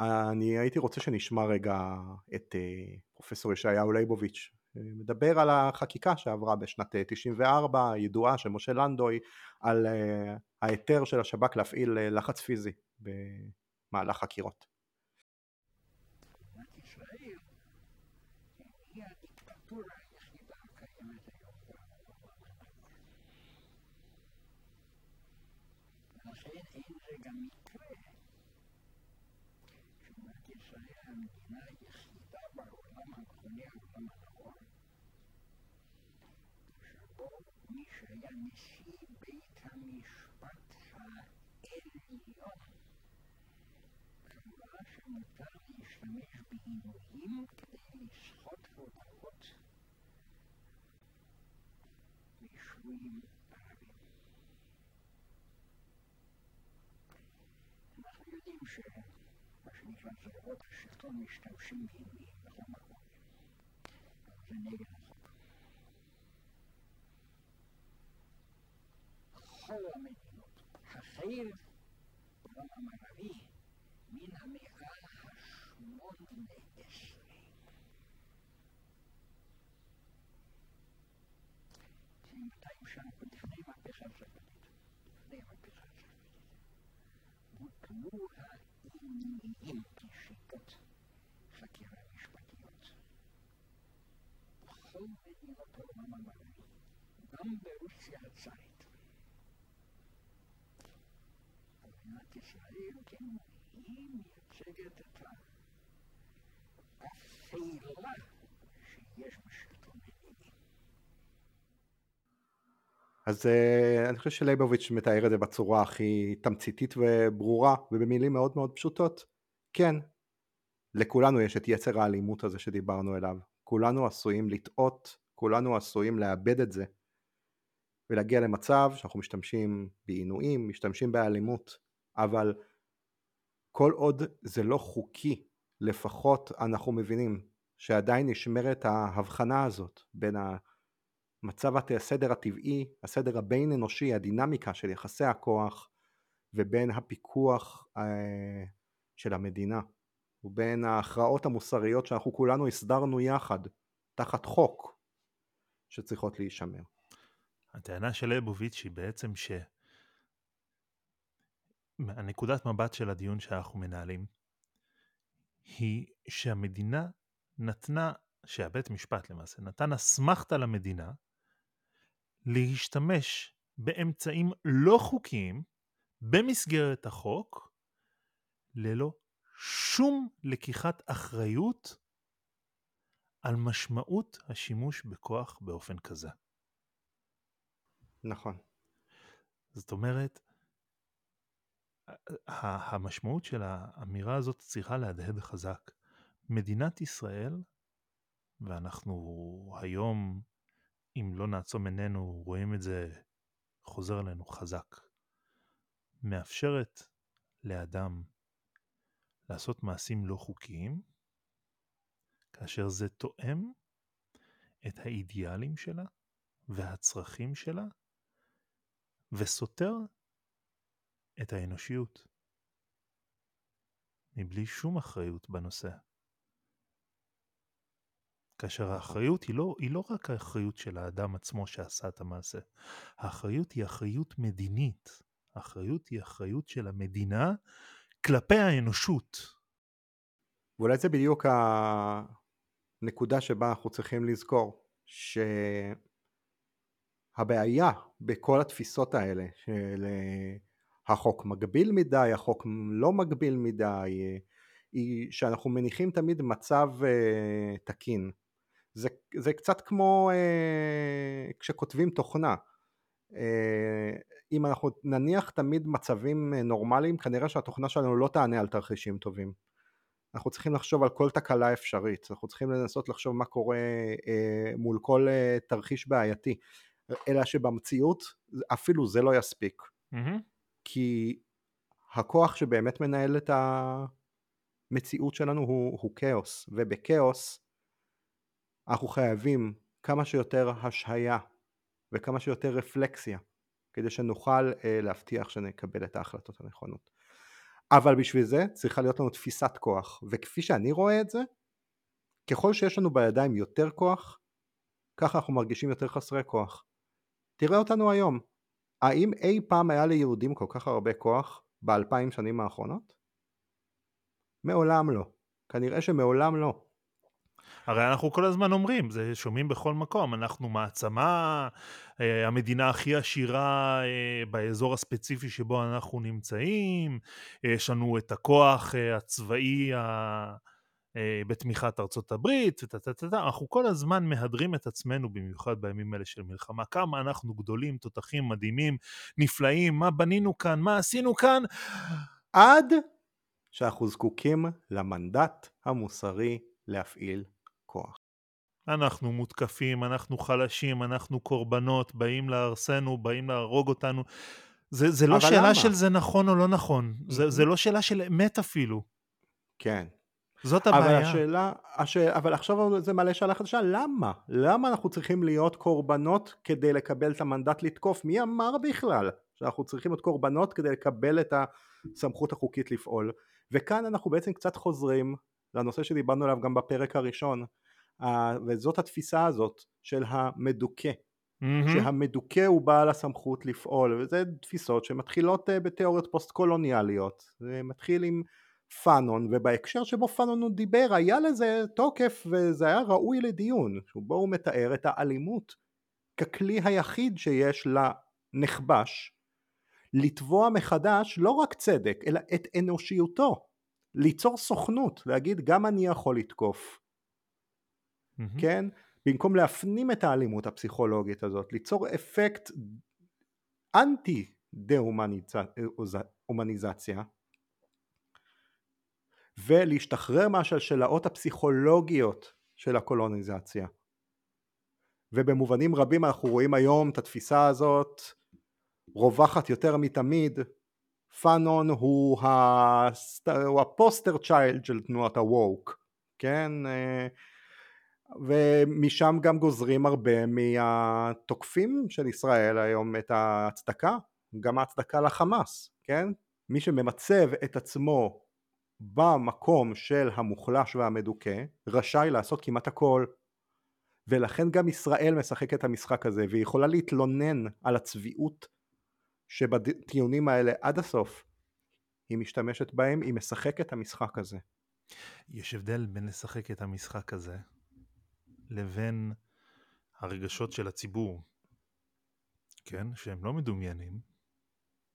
אני הייתי רוצה שנשמע רגע את uh, פרופסור ישעיהו ליבוביץ', מדבר על החקיקה שעברה בשנת 94, אה, הידועה של משה לנדוי, על אה, ההיתר של השב"כ להפעיל אה, לחץ פיזי במהלך חקירות. נשיא בית המשפט העליון קבע שמותר להשתמש בעינויים כדי לסחוט הודעות משבויים ערבים. אנחנו יודעים שמה שנקרא זרועות השלטון משתמשים בעינויים בכל מקום. זה נגד בכל המדינות. החרב בעולם המערבי מן המאה השמונה עשרה. זה 200 שנה לפני המהפכה הצרפתית. לפני המהפכה הצרפתית. בוטלו העינויים כשיטות חקירה משפטיות. בכל מדינות העולם המערבי, גם ברוסיה הצארית. מדינת ישראל, כן, היא מייצגת את האפלה שיש בשלטון מדיני. אז uh, אני חושב שלייבוביץ' מתאר את זה בצורה הכי תמציתית וברורה ובמילים מאוד מאוד פשוטות. כן, לכולנו יש את יצר האלימות הזה שדיברנו אליו. כולנו עשויים לטעות, כולנו עשויים לאבד את זה. ולהגיע למצב שאנחנו משתמשים בעינויים, משתמשים באלימות, אבל כל עוד זה לא חוקי, לפחות אנחנו מבינים שעדיין נשמרת ההבחנה הזאת בין המצב הסדר הטבעי, הסדר הבין אנושי, הדינמיקה של יחסי הכוח ובין הפיקוח אה, של המדינה ובין ההכרעות המוסריות שאנחנו כולנו הסדרנו יחד תחת חוק שצריכות להישמר. הטענה של ליבוביץ' היא בעצם ש... הנקודת מבט של הדיון שאנחנו מנהלים היא שהמדינה נתנה, שהבית משפט למעשה, נתן אסמכתה למדינה להשתמש באמצעים לא חוקיים במסגרת החוק ללא שום לקיחת אחריות על משמעות השימוש בכוח באופן כזה. נכון. זאת אומרת, המשמעות של האמירה הזאת צריכה להדהד חזק. מדינת ישראל, ואנחנו היום, אם לא נעצום עינינו, רואים את זה חוזר אלינו חזק, מאפשרת לאדם לעשות מעשים לא חוקיים, כאשר זה תואם את האידיאלים שלה והצרכים שלה, וסותר את האנושיות, מבלי שום אחריות בנושא. כאשר האחריות היא לא, היא לא רק האחריות של האדם עצמו שעשה את המעשה, האחריות היא אחריות מדינית, האחריות היא אחריות של המדינה כלפי האנושות. ואולי זה בדיוק הנקודה שבה אנחנו צריכים לזכור, שהבעיה בכל התפיסות האלה של החוק מגביל מדי, החוק לא מגביל מדי, היא שאנחנו מניחים תמיד מצב uh, תקין. זה, זה קצת כמו uh, כשכותבים תוכנה. Uh, אם אנחנו נניח תמיד מצבים נורמליים, כנראה שהתוכנה שלנו לא תענה על תרחישים טובים. אנחנו צריכים לחשוב על כל תקלה אפשרית, אנחנו צריכים לנסות לחשוב מה קורה uh, מול כל uh, תרחיש בעייתי, אלא שבמציאות אפילו זה לא יספיק. Mm-hmm. כי הכוח שבאמת מנהל את המציאות שלנו הוא, הוא כאוס, ובכאוס אנחנו חייבים כמה שיותר השהיה וכמה שיותר רפלקסיה כדי שנוכל אה, להבטיח שנקבל את ההחלטות הנכונות. אבל בשביל זה צריכה להיות לנו תפיסת כוח, וכפי שאני רואה את זה, ככל שיש לנו בידיים יותר כוח, ככה אנחנו מרגישים יותר חסרי כוח. תראה אותנו היום, האם אי פעם היה ליהודים כל כך הרבה כוח באלפיים שנים האחרונות? מעולם לא. כנראה שמעולם לא. הרי אנחנו כל הזמן אומרים, זה שומעים בכל מקום, אנחנו מעצמה, אה, המדינה הכי עשירה אה, באזור הספציפי שבו אנחנו נמצאים, יש לנו את הכוח אה, הצבאי אה, בתמיכת ארצות הברית, אנחנו כל הזמן מהדרים את עצמנו, במיוחד בימים האלה של מלחמה, כמה אנחנו גדולים, תותחים מדהימים, נפלאים, מה בנינו כאן, מה עשינו כאן, עד שאנחנו זקוקים למנדט המוסרי להפעיל כוח. אנחנו מותקפים, אנחנו חלשים, אנחנו קורבנות, באים להרסנו, באים להרוג אותנו. זה, זה לא שאלה למה? של זה נכון או לא נכון, זה, זה לא שאלה של אמת אפילו. כן, זאת הבעיה. אבל השאלה, השאלה, אבל עכשיו זה מעלה שאלה חדשה, למה? למה אנחנו צריכים להיות קורבנות כדי לקבל את המנדט לתקוף? מי אמר בכלל שאנחנו צריכים להיות קורבנות כדי לקבל את הסמכות החוקית לפעול? וכאן אנחנו בעצם קצת חוזרים לנושא שדיברנו עליו גם בפרק הראשון, וזאת התפיסה הזאת של המדוכא. Mm-hmm. שהמדוכא הוא בעל הסמכות לפעול, וזה תפיסות שמתחילות אה, בתיאוריות פוסט קולוניאליות, זה מתחיל עם פאנון, ובהקשר שבו פאנון הוא דיבר היה לזה תוקף וזה היה ראוי לדיון, שבו הוא מתאר את האלימות ככלי היחיד שיש לנכבש לתבוע מחדש לא רק צדק אלא את אנושיותו, ליצור סוכנות, להגיד גם אני יכול לתקוף, mm-hmm. כן? במקום להפנים את האלימות הפסיכולוגית הזאת, ליצור אפקט אנטי דה-הומניזציה ולהשתחרר מהשלשלאות הפסיכולוגיות של הקולוניזציה. ובמובנים רבים אנחנו רואים היום את התפיסה הזאת רווחת יותר מתמיד. פאנון הוא, הסט... הוא הפוסטר צ'יילד של תנועת הווק, כן? אה, ומשם גם גוזרים הרבה מהתוקפים של ישראל היום את ההצדקה, גם ההצדקה לחמאס, כן? מי שממצב את עצמו במקום של המוחלש והמדוכא, רשאי לעשות כמעט הכל. ולכן גם ישראל משחקת את המשחק הזה, והיא יכולה להתלונן על הצביעות שבטיעונים האלה עד הסוף. היא משתמשת בהם, היא משחקת את המשחק הזה. יש הבדל בין לשחק את המשחק הזה לבין הרגשות של הציבור, כן? שהם לא מדומיינים,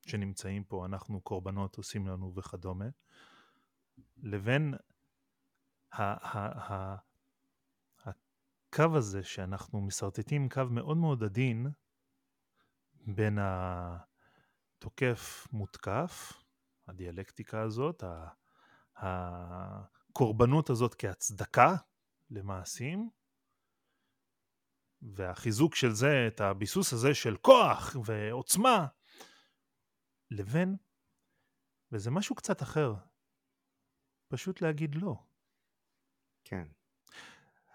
שנמצאים פה, אנחנו קורבנות עושים לנו וכדומה, לבין הקו הזה שאנחנו משרטטים קו מאוד מאוד עדין בין התוקף מותקף, הדיאלקטיקה הזאת, הקורבנות הזאת כהצדקה למעשים, והחיזוק של זה, את הביסוס הזה של כוח ועוצמה, לבין, וזה משהו קצת אחר, פשוט להגיד לא. כן.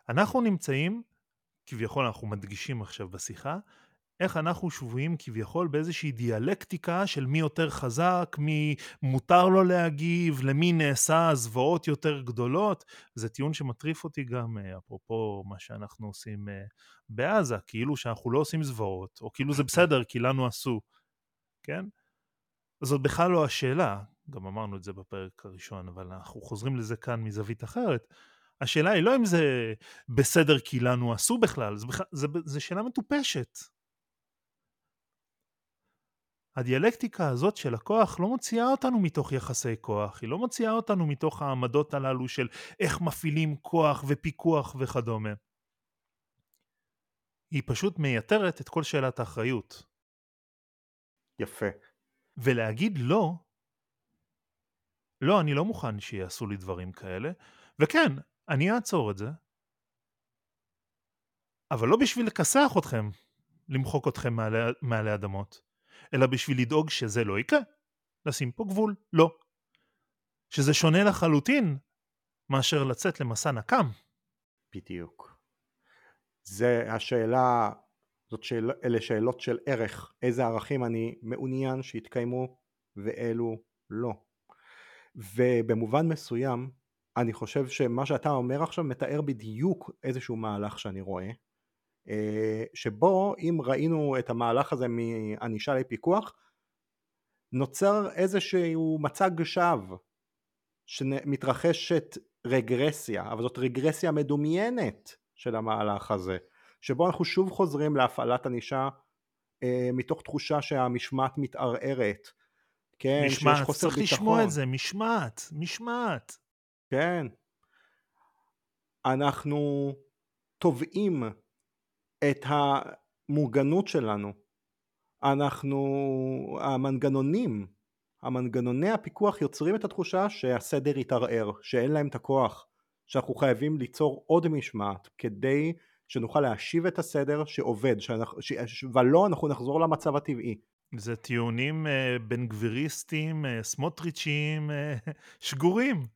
אנחנו נמצאים, כביכול אנחנו מדגישים עכשיו בשיחה, איך אנחנו שבויים כביכול באיזושהי דיאלקטיקה של מי יותר חזק, מי מותר לו להגיב, למי נעשה זוועות יותר גדולות. זה טיעון שמטריף אותי גם, אה, אפרופו מה שאנחנו עושים אה, בעזה, כאילו שאנחנו לא עושים זוועות, או כאילו זה בסדר כי לנו עשו, כן? זאת בכלל לא השאלה, גם אמרנו את זה בפרק הראשון, אבל אנחנו חוזרים לזה כאן מזווית אחרת. השאלה היא לא אם זה בסדר כי לנו עשו בכלל, זה, בכלל, זה, זה שאלה מטופשת. הדיאלקטיקה הזאת של הכוח לא מוציאה אותנו מתוך יחסי כוח, היא לא מוציאה אותנו מתוך העמדות הללו של איך מפעילים כוח ופיקוח וכדומה. היא פשוט מייתרת את כל שאלת האחריות. יפה. ולהגיד לא, לא, אני לא מוכן שיעשו לי דברים כאלה, וכן, אני אעצור את זה, אבל לא בשביל לכסח אתכם, למחוק אתכם מעלי, מעלי אדמות, אלא בשביל לדאוג שזה לא יקרה. לשים פה גבול, לא. שזה שונה לחלוטין מאשר לצאת למסע נקם. בדיוק. זה השאלה, זאת שאל, אלה שאלות של ערך, איזה ערכים אני מעוניין שיתקיימו ואלו לא. ובמובן מסוים, אני חושב שמה שאתה אומר עכשיו מתאר בדיוק איזשהו מהלך שאני רואה, אה, שבו אם ראינו את המהלך הזה מענישה לפיקוח, נוצר איזשהו מצג שווא שמתרחשת רגרסיה, אבל זאת רגרסיה מדומיינת של המהלך הזה, שבו אנחנו שוב חוזרים להפעלת ענישה אה, מתוך תחושה שהמשמעת מתערערת. כן, משמעת, צריך ביטחון. לשמוע את זה, משמעת, משמעת. כן. אנחנו תובעים את המוגנות שלנו. אנחנו, המנגנונים, המנגנוני הפיקוח יוצרים את התחושה שהסדר יתערער, שאין להם את הכוח, שאנחנו חייבים ליצור עוד משמעת כדי שנוכל להשיב את הסדר שעובד, שאנחנו, ש... ולא אנחנו נחזור למצב הטבעי. זה טיעונים uh, בן גביריסטים, uh, סמוטריצ'ים, uh, (laughs) שגורים,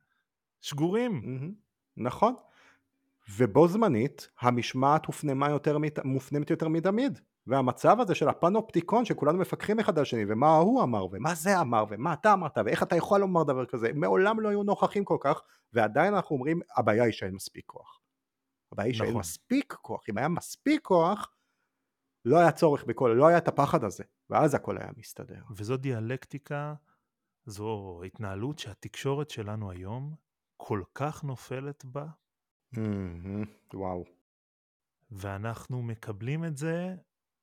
שגורים. Mm-hmm. נכון. ובו זמנית המשמעת הופנמה יותר, מופנמת יותר מתמיד והמצב הזה של הפנופטיקון שכולנו מפקחים אחד על שני ומה הוא אמר ומה זה אמר ומה אתה אמרת ואיך אתה יכול לומר דבר כזה מעולם לא היו נוכחים כל כך ועדיין אנחנו אומרים הבעיה היא שאין מספיק כוח הבעיה היא נכון. שאין מספיק כוח אם היה מספיק כוח לא היה צורך בכל לא היה את הפחד הזה ואז הכל היה מסתדר וזו דיאלקטיקה זו התנהלות שהתקשורת שלנו היום כל כך נופלת בה Mm-hmm. וואו. ואנחנו מקבלים את זה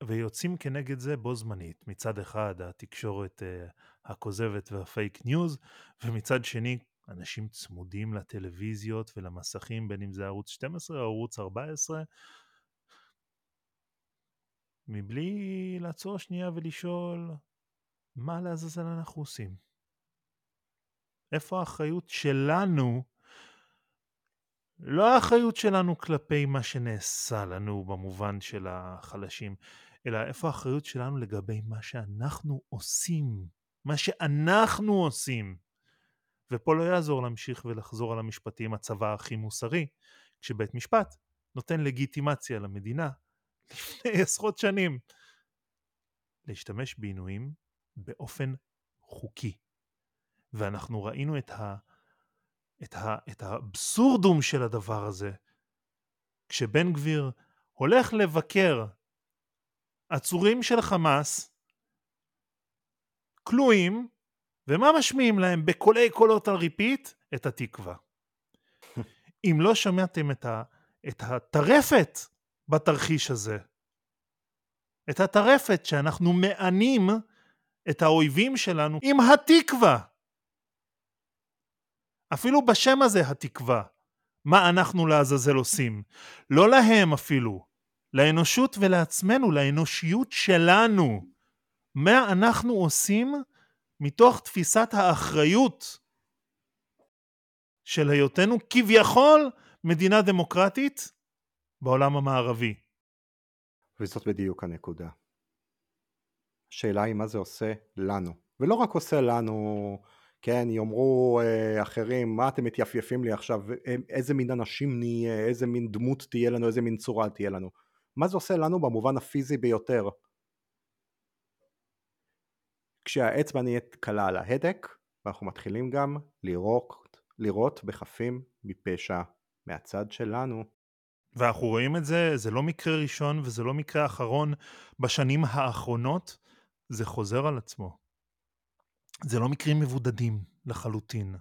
ויוצאים כנגד זה בו זמנית. מצד אחד התקשורת uh, הכוזבת והפייק ניוז, ומצד שני אנשים צמודים לטלוויזיות ולמסכים, בין אם זה ערוץ 12 או ערוץ 14, מבלי לעצור שנייה ולשאול מה לעזאזל אנחנו עושים. איפה האחריות שלנו לא האחריות שלנו כלפי מה שנעשה לנו במובן של החלשים, אלא איפה האחריות שלנו לגבי מה שאנחנו עושים, מה שאנחנו עושים. ופה לא יעזור להמשיך ולחזור על המשפטים הצבא הכי מוסרי, כשבית משפט נותן לגיטימציה למדינה לפני (laughs) עשרות שנים להשתמש בעינויים באופן חוקי. ואנחנו ראינו את, ה, את, ה, את האבסורדום של הדבר הזה, כשבן גביר הולך לבקר עצורים של חמאס, כלואים, ומה משמיעים להם בקולי קולות על ריפיט? את התקווה. (laughs) אם לא שמעתם את, ה, את הטרפת בתרחיש הזה, את הטרפת שאנחנו מענים את האויבים שלנו עם התקווה. אפילו בשם הזה התקווה. מה אנחנו לעזאזל עושים? לא להם אפילו, לאנושות ולעצמנו, לאנושיות שלנו. מה אנחנו עושים מתוך תפיסת האחריות של היותנו כביכול מדינה דמוקרטית בעולם המערבי. וזאת בדיוק הנקודה. השאלה היא מה זה עושה לנו, ולא רק עושה לנו, כן, יאמרו אה, אחרים, מה אתם מתייפייפים לי עכשיו, איזה מין אנשים נהיה, איזה מין דמות תהיה לנו, איזה מין צורה תהיה לנו. מה זה עושה לנו במובן הפיזי ביותר? כשהאצבע נהיית קלה על ההדק, ואנחנו מתחילים גם לראות, לראות בחפים מפשע מהצד שלנו. ואנחנו רואים את זה, זה לא מקרה ראשון וזה לא מקרה אחרון בשנים האחרונות, זה חוזר על עצמו. זה לא מקרים מבודדים לחלוטין.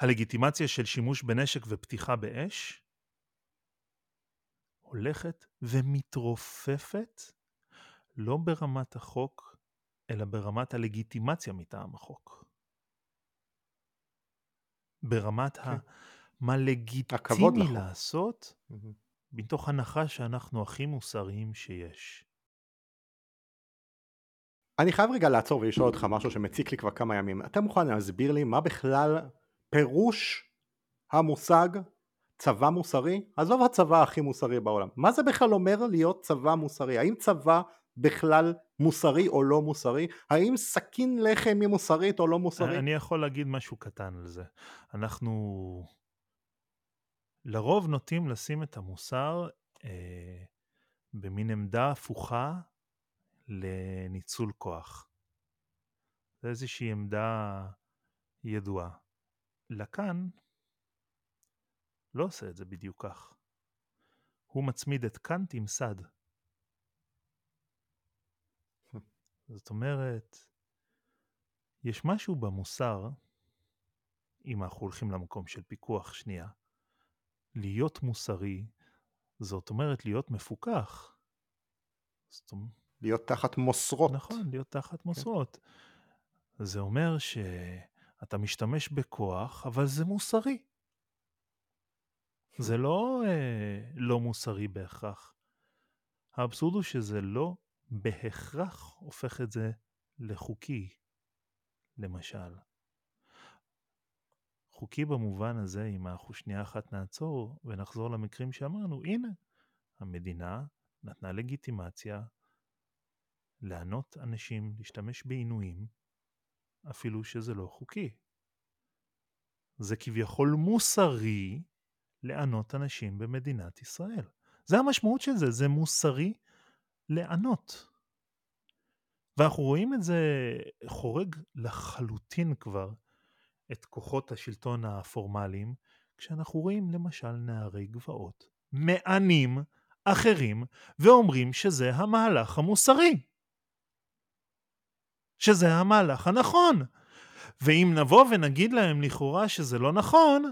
הלגיטימציה של שימוש בנשק ופתיחה באש הולכת ומתרופפת לא ברמת החוק, אלא ברמת הלגיטימציה מטעם החוק. ברמת כן. ה... מה לגיטימי לעשות, mm-hmm. מתוך הנחה שאנחנו הכי מוסריים שיש. אני חייב רגע לעצור ולשאול אותך משהו שמציק לי כבר כמה ימים. אתה מוכן להסביר לי מה בכלל פירוש המושג צבא מוסרי? עזוב הצבא הכי מוסרי בעולם. מה זה בכלל אומר להיות צבא מוסרי? האם צבא בכלל מוסרי או לא מוסרי? האם סכין לחם היא מוסרית או לא מוסרית? אני יכול להגיד משהו קטן על זה. אנחנו לרוב נוטים לשים את המוסר אה, במין עמדה הפוכה לניצול כוח. זה איזושהי עמדה ידועה. לקאן לא עושה את זה בדיוק כך. הוא מצמיד את קאנט עם סד. זאת אומרת, יש משהו במוסר, אם אנחנו הולכים למקום של פיקוח שנייה, להיות מוסרי, זאת אומרת להיות מפוקח. זאת אומרת... להיות תחת מוסרות. נכון, להיות תחת כן. מוסרות. זה אומר שאתה משתמש בכוח, אבל זה מוסרי. זה לא אה, לא מוסרי בהכרח. האבסורד הוא שזה לא בהכרח הופך את זה לחוקי, למשל. חוקי במובן הזה, אם אנחנו שנייה אחת נעצור ונחזור למקרים שאמרנו, הנה, המדינה נתנה לגיטימציה לענות אנשים להשתמש בעינויים, אפילו שזה לא חוקי. זה כביכול מוסרי לענות אנשים במדינת ישראל. זה המשמעות של זה, זה מוסרי לענות. ואנחנו רואים את זה חורג לחלוטין כבר את כוחות השלטון הפורמליים, כשאנחנו רואים למשל נערי גבעות מענים אחרים ואומרים שזה המהלך המוסרי. שזה המהלך הנכון. ואם נבוא ונגיד להם לכאורה שזה לא נכון,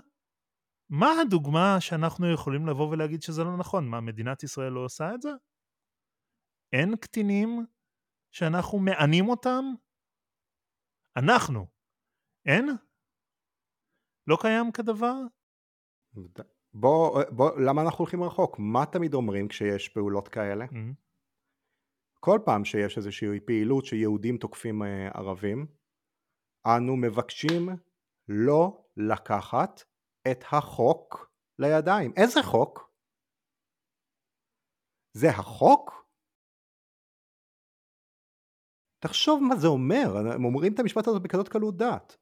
מה הדוגמה שאנחנו יכולים לבוא ולהגיד שזה לא נכון? מה, מדינת ישראל לא עושה את זה? אין קטינים שאנחנו מענים אותם? אנחנו. אין? לא קיים כדבר? בוא, בוא, למה אנחנו הולכים רחוק? מה תמיד אומרים כשיש פעולות כאלה? Mm-hmm. כל פעם שיש איזושהי פעילות שיהודים תוקפים ערבים, אנו מבקשים לא לקחת את החוק לידיים. איזה חוק? זה החוק? תחשוב מה זה אומר, הם אומרים את המשפט הזה בכזאת קלות דעת.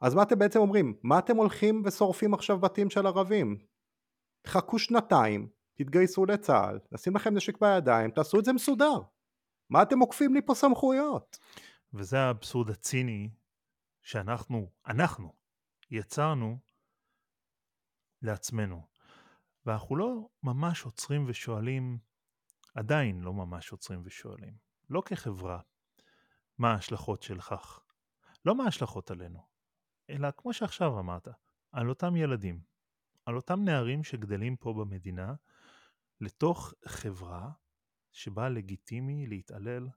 אז מה אתם בעצם אומרים? מה אתם הולכים ושורפים עכשיו בתים של ערבים? חכו שנתיים, תתגייסו לצה"ל, נשים לכם נשק בידיים, תעשו את זה מסודר. מה אתם עוקפים לי פה סמכויות? וזה האבסורד הציני שאנחנו, אנחנו, יצרנו לעצמנו. ואנחנו לא ממש עוצרים ושואלים, עדיין לא ממש עוצרים ושואלים, לא כחברה, מה ההשלכות של כך. לא מה ההשלכות עלינו, אלא כמו שעכשיו אמרת, על אותם ילדים, על אותם נערים שגדלים פה במדינה, לתוך חברה שבה לגיטימי להתעלל,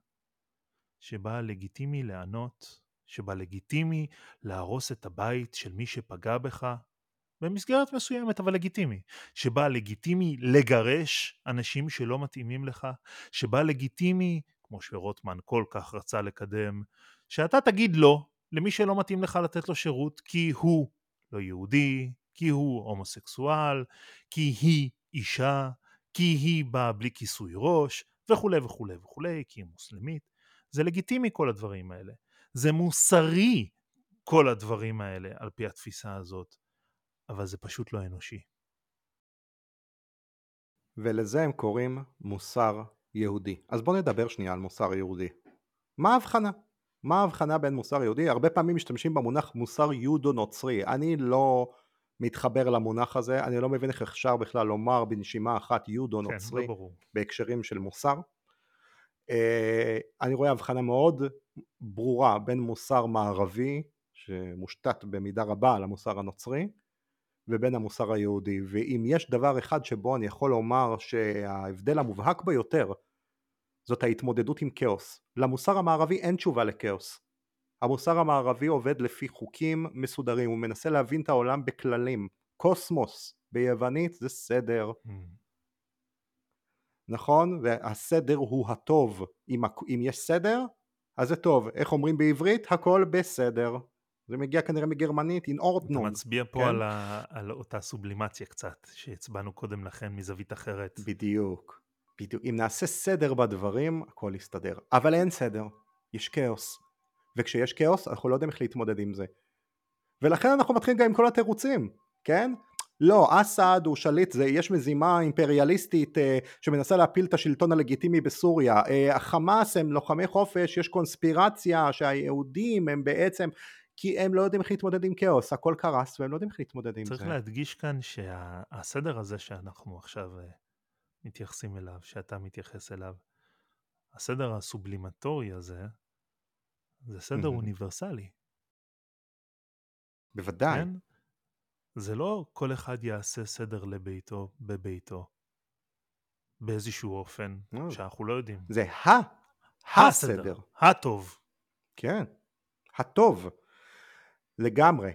שבה לגיטימי לענות, שבה לגיטימי להרוס את הבית של מי שפגע בך, במסגרת מסוימת אבל לגיטימי, שבה לגיטימי לגרש אנשים שלא מתאימים לך, שבה לגיטימי, כמו שרוטמן כל כך רצה לקדם, שאתה תגיד לא למי שלא מתאים לך לתת לו שירות כי הוא לא יהודי, כי הוא הומוסקסואל, כי היא אישה, כי היא באה בלי כיסוי ראש, וכולי וכולי וכולי, כי היא מוסלמית. זה לגיטימי כל הדברים האלה. זה מוסרי כל הדברים האלה על פי התפיסה הזאת, אבל זה פשוט לא אנושי. ולזה הם קוראים מוסר יהודי. אז בואו נדבר שנייה על מוסר יהודי. מה ההבחנה? מה ההבחנה בין מוסר יהודי? הרבה פעמים משתמשים במונח מוסר יהודו נוצרי. אני לא מתחבר למונח הזה, אני לא מבין איך אפשר בכלל לומר בנשימה אחת יהודו כן, לא. בהקשרים של מוסר. אה, אני רואה הבחנה מאוד ברורה בין מוסר מערבי, שמושתת במידה רבה על המוסר הנוצרי, ובין המוסר היהודי. ואם יש דבר אחד שבו אני יכול לומר שההבדל המובהק ביותר זאת ההתמודדות עם כאוס. למוסר המערבי אין תשובה לכאוס. המוסר המערבי עובד לפי חוקים מסודרים, הוא מנסה להבין את העולם בכללים. קוסמוס ביוונית זה סדר, Mm. נכון? והסדר הוא הטוב. אם, אם יש סדר, אז זה טוב. איך אומרים בעברית? הכל בסדר. זה מגיע כנראה מגרמנית, in אתה ordnung. מצביע פה כן? על, ה... על אותה סובלימציה קצת, שהצבענו קודם לכן מזווית אחרת. בדיוק. בדיוק. אם נעשה סדר בדברים, הכל יסתדר. אבל אין סדר. יש כאוס. וכשיש כאוס, אנחנו לא יודעים איך להתמודד עם זה. ולכן אנחנו מתחילים גם עם כל התירוצים, כן? לא, אסד הוא שליט, זה, יש מזימה אימפריאליסטית אה, שמנסה להפיל את השלטון הלגיטימי בסוריה, אה, החמאס הם לוחמי חופש, יש קונספירציה שהיהודים הם בעצם, כי הם לא יודעים איך להתמודד עם כאוס, הכל קרס והם לא יודעים איך להתמודד עם צריך זה. להדגיש כאן שהסדר הזה שאנחנו עכשיו אה, מתייחסים אליו, שאתה מתייחס אליו, הסדר הסובלימטורי הזה, זה סדר מהמם. אוניברסלי, בוודאי. כן? זה לא כל אחד יעשה סדר לביתו, בביתו, באיזשהו אופן, לא. שאנחנו לא יודעים. זה ה, הסדר. הטוב. כן, הטוב, לגמרי.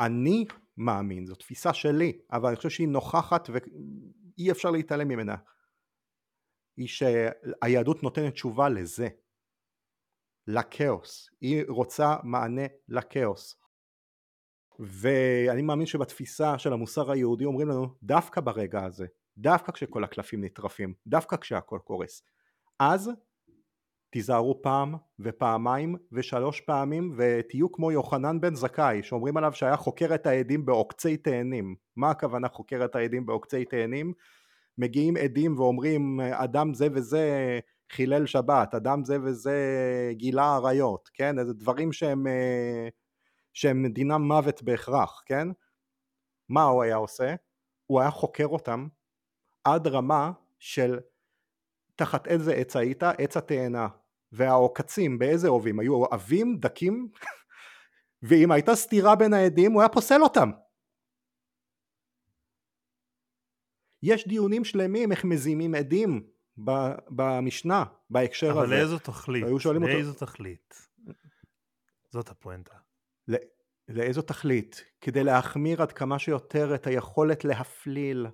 ואני מאמין, זו תפיסה שלי, אבל אני חושב שהיא נוכחת ואי אפשר להתעלם ממנה. היא שהיהדות נותנת תשובה לזה, לכאוס. היא רוצה מענה לכאוס. ואני מאמין שבתפיסה של המוסר היהודי אומרים לנו, דווקא ברגע הזה, דווקא כשכל הקלפים נטרפים, דווקא כשהכל קורס, אז תיזהרו פעם ופעמיים ושלוש פעמים ותהיו כמו יוחנן בן זכאי שאומרים עליו שהיה חוקר את העדים בעוקצי תאנים מה הכוונה חוקר את העדים בעוקצי תאנים? מגיעים עדים ואומרים אדם זה וזה חילל שבת אדם זה וזה גילה עריות כן איזה דברים שהם אה, שהם דינם מוות בהכרח כן מה הוא היה עושה? הוא היה חוקר אותם עד רמה של תחת איזה עץ היית? עץ התאנה. והעוקצים באיזה עובים? היו עבים, דקים? (laughs) ואם הייתה סתירה בין העדים הוא היה פוסל אותם. יש דיונים שלמים איך מזימים עדים במשנה בהקשר אבל הזה. לאיזו תכלית? היו שואלים אותו- לאיזו תכלית? זאת הפואנטה. לאיזו תכלית? כדי להחמיר עד כמה שיותר את היכולת להפליל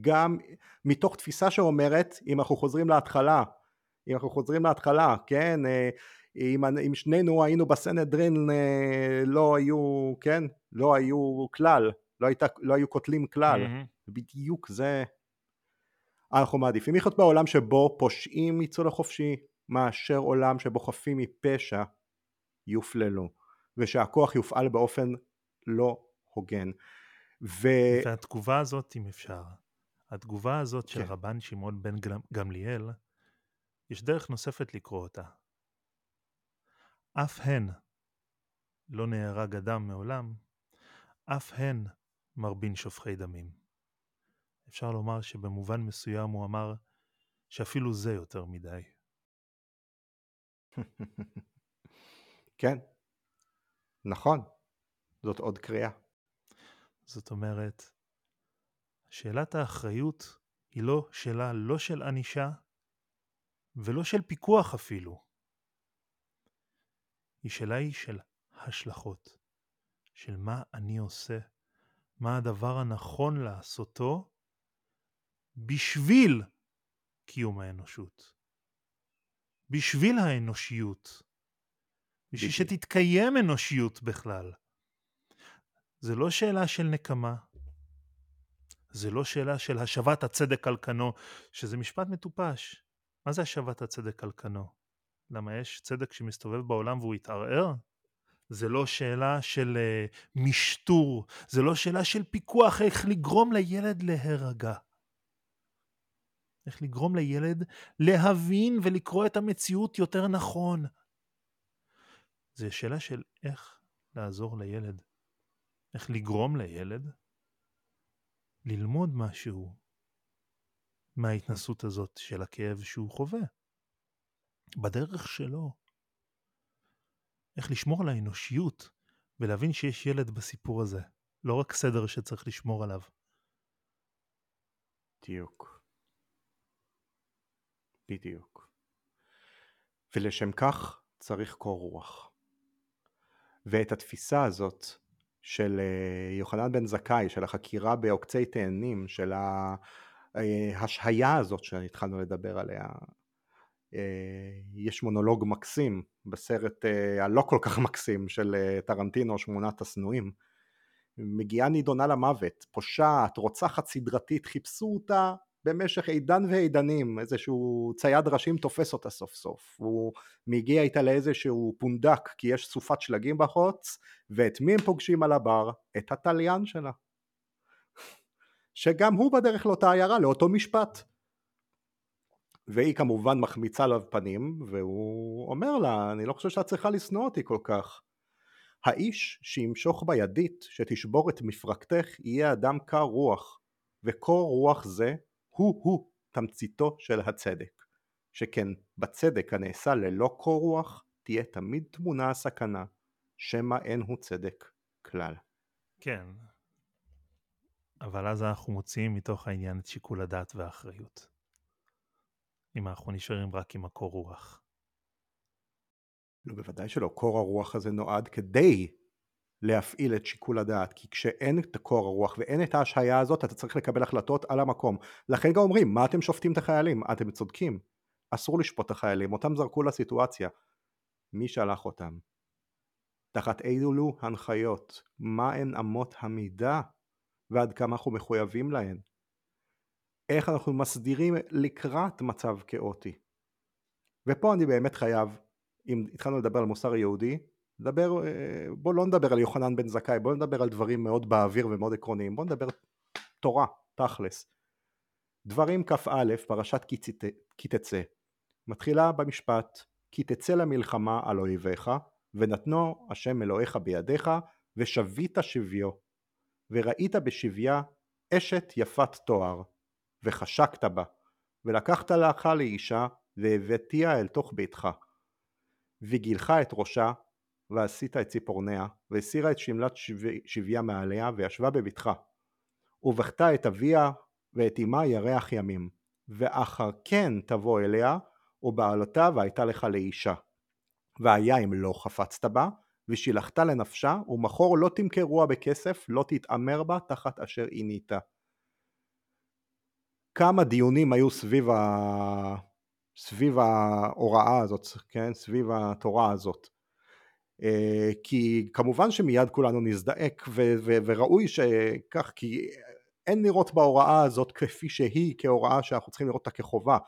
גם מתוך תפיסה שאומרת אם אנחנו חוזרים להתחלה אם אנחנו חוזרים להתחלה כן אה, אם, אם שנינו היינו בסנהדרין אה, לא היו, כן, לא היו כלל, לא, היית, לא היו קוטלים כלל, מהמם. בדיוק זה. אנחנו מעדיפים לחיות בעולם שבו פושעים יצאו לחופשי, מאשר עולם שבו חפים מפשע יופללו, ושהכוח יופעל באופן לא הוגן. ו... והתגובה הזאת, אם אפשר, התגובה הזאת של כן. רבן שמעון בן גמליאל, יש דרך נוספת לקרוא אותה. אף הן לא נהרג אדם מעולם, אף הן מרבין שופכי דמים. אפשר לומר שבמובן מסוים הוא אמר שאפילו זה יותר מדי. (laughs) כן, נכון, זאת עוד קריאה. זאת אומרת, שאלת האחריות היא לא שאלה לא של ענישה ולא של פיקוח אפילו. היא שאלה היא של השלכות, של מה אני עושה, מה הדבר הנכון לעשותו בשביל קיום האנושות, בשביל האנושיות, בשביל. שתתקיים אנושיות בכלל. זה לא שאלה של נקמה, זה לא שאלה של השבת הצדק על כנו, שזה משפט מטופש. מה זה השבת הצדק על כנו? למה יש צדק שמסתובב בעולם והוא יתערער? זה לא שאלה של uh, משטור, זה לא שאלה של פיקוח איך לגרום לילד להירגע. איך לגרום לילד להבין ולקרוא את המציאות יותר נכון. זה שאלה של איך לעזור לילד. איך לגרום לילד ללמוד משהו מההתנסות הזאת של הכאב שהוא חווה. בדרך שלו. איך לשמור על האנושיות ולהבין שיש ילד בסיפור הזה. לא רק סדר שצריך לשמור עליו. בדיוק. בדיוק. ולשם כך צריך קור רוח. ואת התפיסה הזאת של אה, יוחנן בן זכאי, של החקירה בעוקצי תאנים, של ההשהיה הזאת שהתחלנו לדבר עליה, אה, יש מונולוג מקסים בסרט אה, הלא כל כך מקסים של אה, טרנטינו, שמונת השנואים. מגיעה נידונה למוות, פושעת, רוצחת סדרתית, חיפשו אותה במשך עידן ועידנים, איזשהו צייד ראשים תופס אותה סוף סוף, הוא מגיע איתה לאיזשהו פונדק כי יש סופת שלגים בחוץ, ואת מי הם פוגשים על הבר? את התליין שלה. שגם הוא בדרך לאותה עיירה, לאותו משפט. והיא כמובן מחמיצה עליו פנים, והוא אומר לה, אני לא חושב שאת צריכה לשנוא אותי כל כך. האיש שימשוך בידית, שתשבור את מפרקתך, יהיה אדם קר רוח, וקור רוח זה הוא-הוא תמציתו של הצדק. שכן בצדק הנעשה ללא קור רוח, תהיה תמיד תמונה הסכנה, שמא אין הוא צדק כלל. כן. אבל אז אנחנו מוציאים מתוך העניין את שיקול הדעת והאחריות. אם אנחנו נשארים רק עם הקור רוח. לא, בוודאי שלא. קור הרוח הזה נועד כדי להפעיל את שיקול הדעת, כי כשאין את קור הרוח ואין את ההשהיה הזאת, אתה צריך לקבל החלטות על המקום. לכן גם אומרים, מה אתם שופטים את החיילים? אתם צודקים. אסור לשפוט את החיילים, אותם זרקו לסיטואציה. מי שלח אותם? תחת אילו הנחיות? מה הן אמות המידה? ועד כמה אנחנו מחויבים להן? איך אנחנו מסדירים לקראת מצב כאוטי? ופה אני באמת חייב אם התחלנו לדבר על מוסר יהודי, לדבר, אה, בוא לא נדבר על יוחנן בן זכאי, בוא נדבר על דברים מאוד באוויר ומאוד עקרוניים, בוא נדבר תורה, תכלס. דברים כ"א, פרשת כי תצא, מתחילה במשפט כי תצא למלחמה על אויביך, ונתנו השם אלוהיך בידיך, ושבית שביו, וראית בשביה אשת יפת תואר, וחשקת בה, ולקחת לך לאישה, והבאתיה אל תוך ביתך. וגילך את ראשה, ועשית את ציפורניה, והסירה את שמלת שב- שביה מעליה, וישבה בבטחה. ובכתה את אביה ואת אמה ירח ימים. ואחר כן תבוא אליה, ובעלתה והייתה לך לאישה. והיה אם לא חפצת בה, ושילחת לנפשה, ומחור לא תמכרוה בכסף, לא תתעמר בה תחת אשר עינית. כמה דיונים היו סביב ה... סביב ההוראה הזאת, כן? סביב התורה הזאת. אה, כי כמובן שמיד כולנו נזדעק ו- ו- וראוי שכך כי אין לראות בהוראה הזאת כפי שהיא כהוראה שאנחנו צריכים לראות אותה כחובה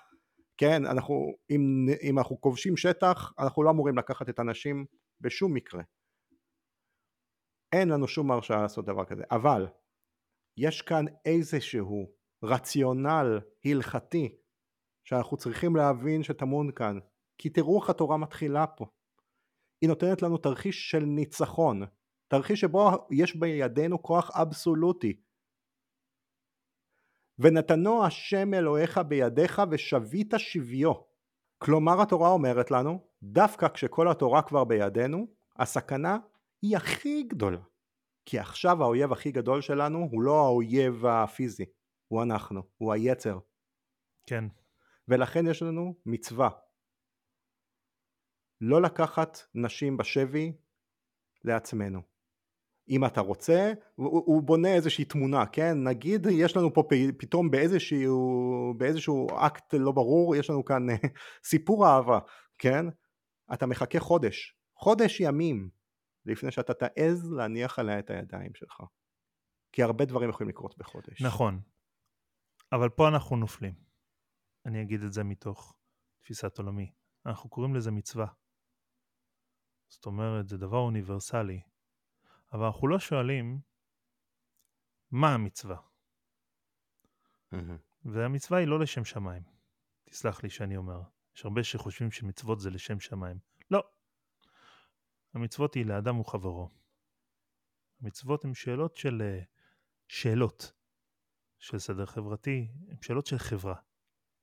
כן אנחנו אם, אם אנחנו כובשים שטח אנחנו לא אמורים לקחת את הנשים בשום מקרה. אין לנו שום הרשאה לעשות דבר כזה. אבל יש כאן איזשהו רציונל הלכתי שאנחנו צריכים להבין שטמון כאן. כי תראו איך התורה מתחילה פה. היא נותנת לנו תרחיש של ניצחון, תרחיש שבו יש בידינו כוח אבסולוטי. ונתנו השם אלוהיך בידיך ושבית שביו. כלומר התורה אומרת לנו, דווקא כשכל התורה כבר בידינו, הסכנה היא הכי גדולה. כי עכשיו האויב הכי גדול שלנו הוא לא האויב הפיזי, הוא אנחנו, הוא היצר. כן. ולכן יש לנו מצווה, לא לקחת נשים בשבי לעצמנו. אם אתה רוצה, הוא, הוא בונה איזושהי תמונה, כן? נגיד יש לנו פה פתאום באיזשהו, באיזשהו אקט לא ברור, יש לנו כאן (laughs) סיפור אהבה, כן? אתה מחכה חודש, חודש ימים, לפני שאתה תעז להניח עליה את הידיים שלך. כי הרבה דברים יכולים לקרות בחודש. נכון, אבל פה אנחנו נופלים. אני אגיד את זה מתוך תפיסת עולמי. אנחנו קוראים לזה מצווה. זאת אומרת, זה דבר אוניברסלי. אבל אנחנו לא שואלים מה המצווה. והמצווה היא לא לשם שמיים. תסלח לי שאני אומר. יש הרבה שחושבים שמצוות זה לשם שמיים. לא. המצוות היא לאדם וחברו. המצוות הן שאלות של... אה, שאלות של סדר חברתי, הן שאלות של חברה,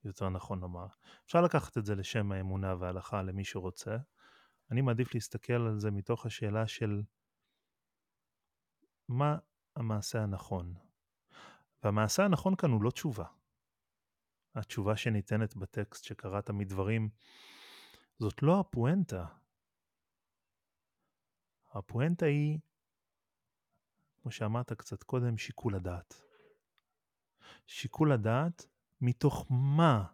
יותר נכון לומר. אפשר לקחת את זה לשם האמונה וההלכה למי שרוצה, אני מעדיף להסתכל על זה מתוך השאלה של מה המעשה הנכון. והמעשה הנכון כאן הוא לא תשובה. התשובה שניתנת בטקסט שקראת מדברים, זאת לא הפואנטה. הפואנטה היא, כמו שאמרת קצת קודם, שיקול הדעת. שיקול הדעת מתוך מה?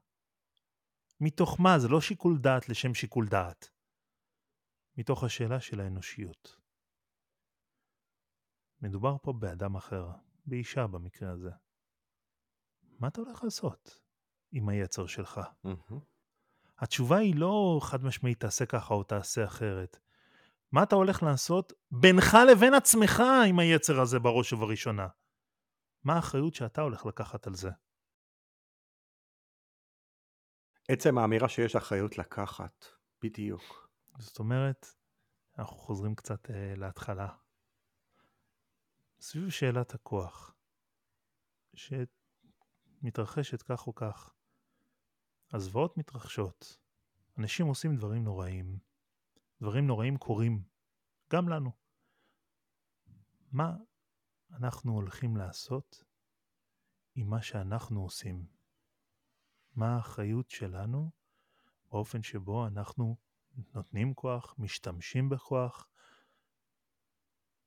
מתוך מה? זה לא שיקול דעת לשם שיקול דעת. מתוך השאלה של האנושיות. מדובר פה באדם אחר, באישה במקרה הזה. מה אתה הולך לעשות עם היצר שלך? Mm-hmm. התשובה היא לא חד משמעית תעשה ככה או תעשה אחרת. מה אתה הולך לעשות בינך לבין עצמך עם היצר הזה בראש ובראשונה? מה האחריות שאתה הולך לקחת על זה? עצם האמירה שיש אחריות לקחת, בדיוק. זאת אומרת, אנחנו חוזרים קצת uh, להתחלה. סביב שאלת הכוח, שמתרחשת כך או כך. הזוועות מתרחשות, אנשים עושים דברים נוראים, דברים נוראים קורים, גם לנו. מה אנחנו הולכים לעשות עם מה שאנחנו עושים? מה האחריות שלנו באופן שבו אנחנו נותנים כוח, משתמשים בכוח,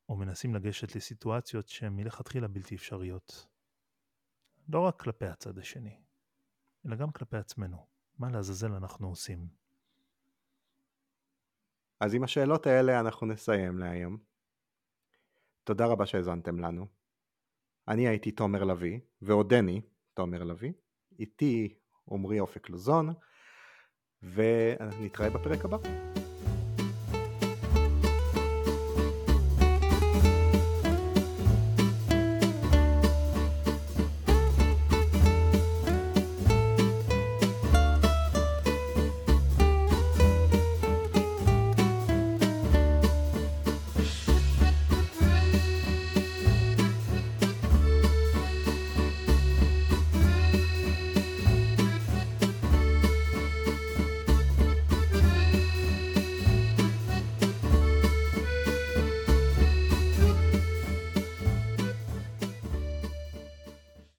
או מנסים לגשת לסיטואציות שהן מלכתחילה בלתי אפשריות. לא רק כלפי הצד השני, אלא גם כלפי עצמנו. מה לעזאזל אנחנו עושים? אז עם השאלות האלה אנחנו נסיים להיום. תודה רבה שהאזנתם לנו. אני הייתי תומר לביא, ועודני תומר לביא. איתי עמרי אופק לוזון. ונתראה בפרק הבא.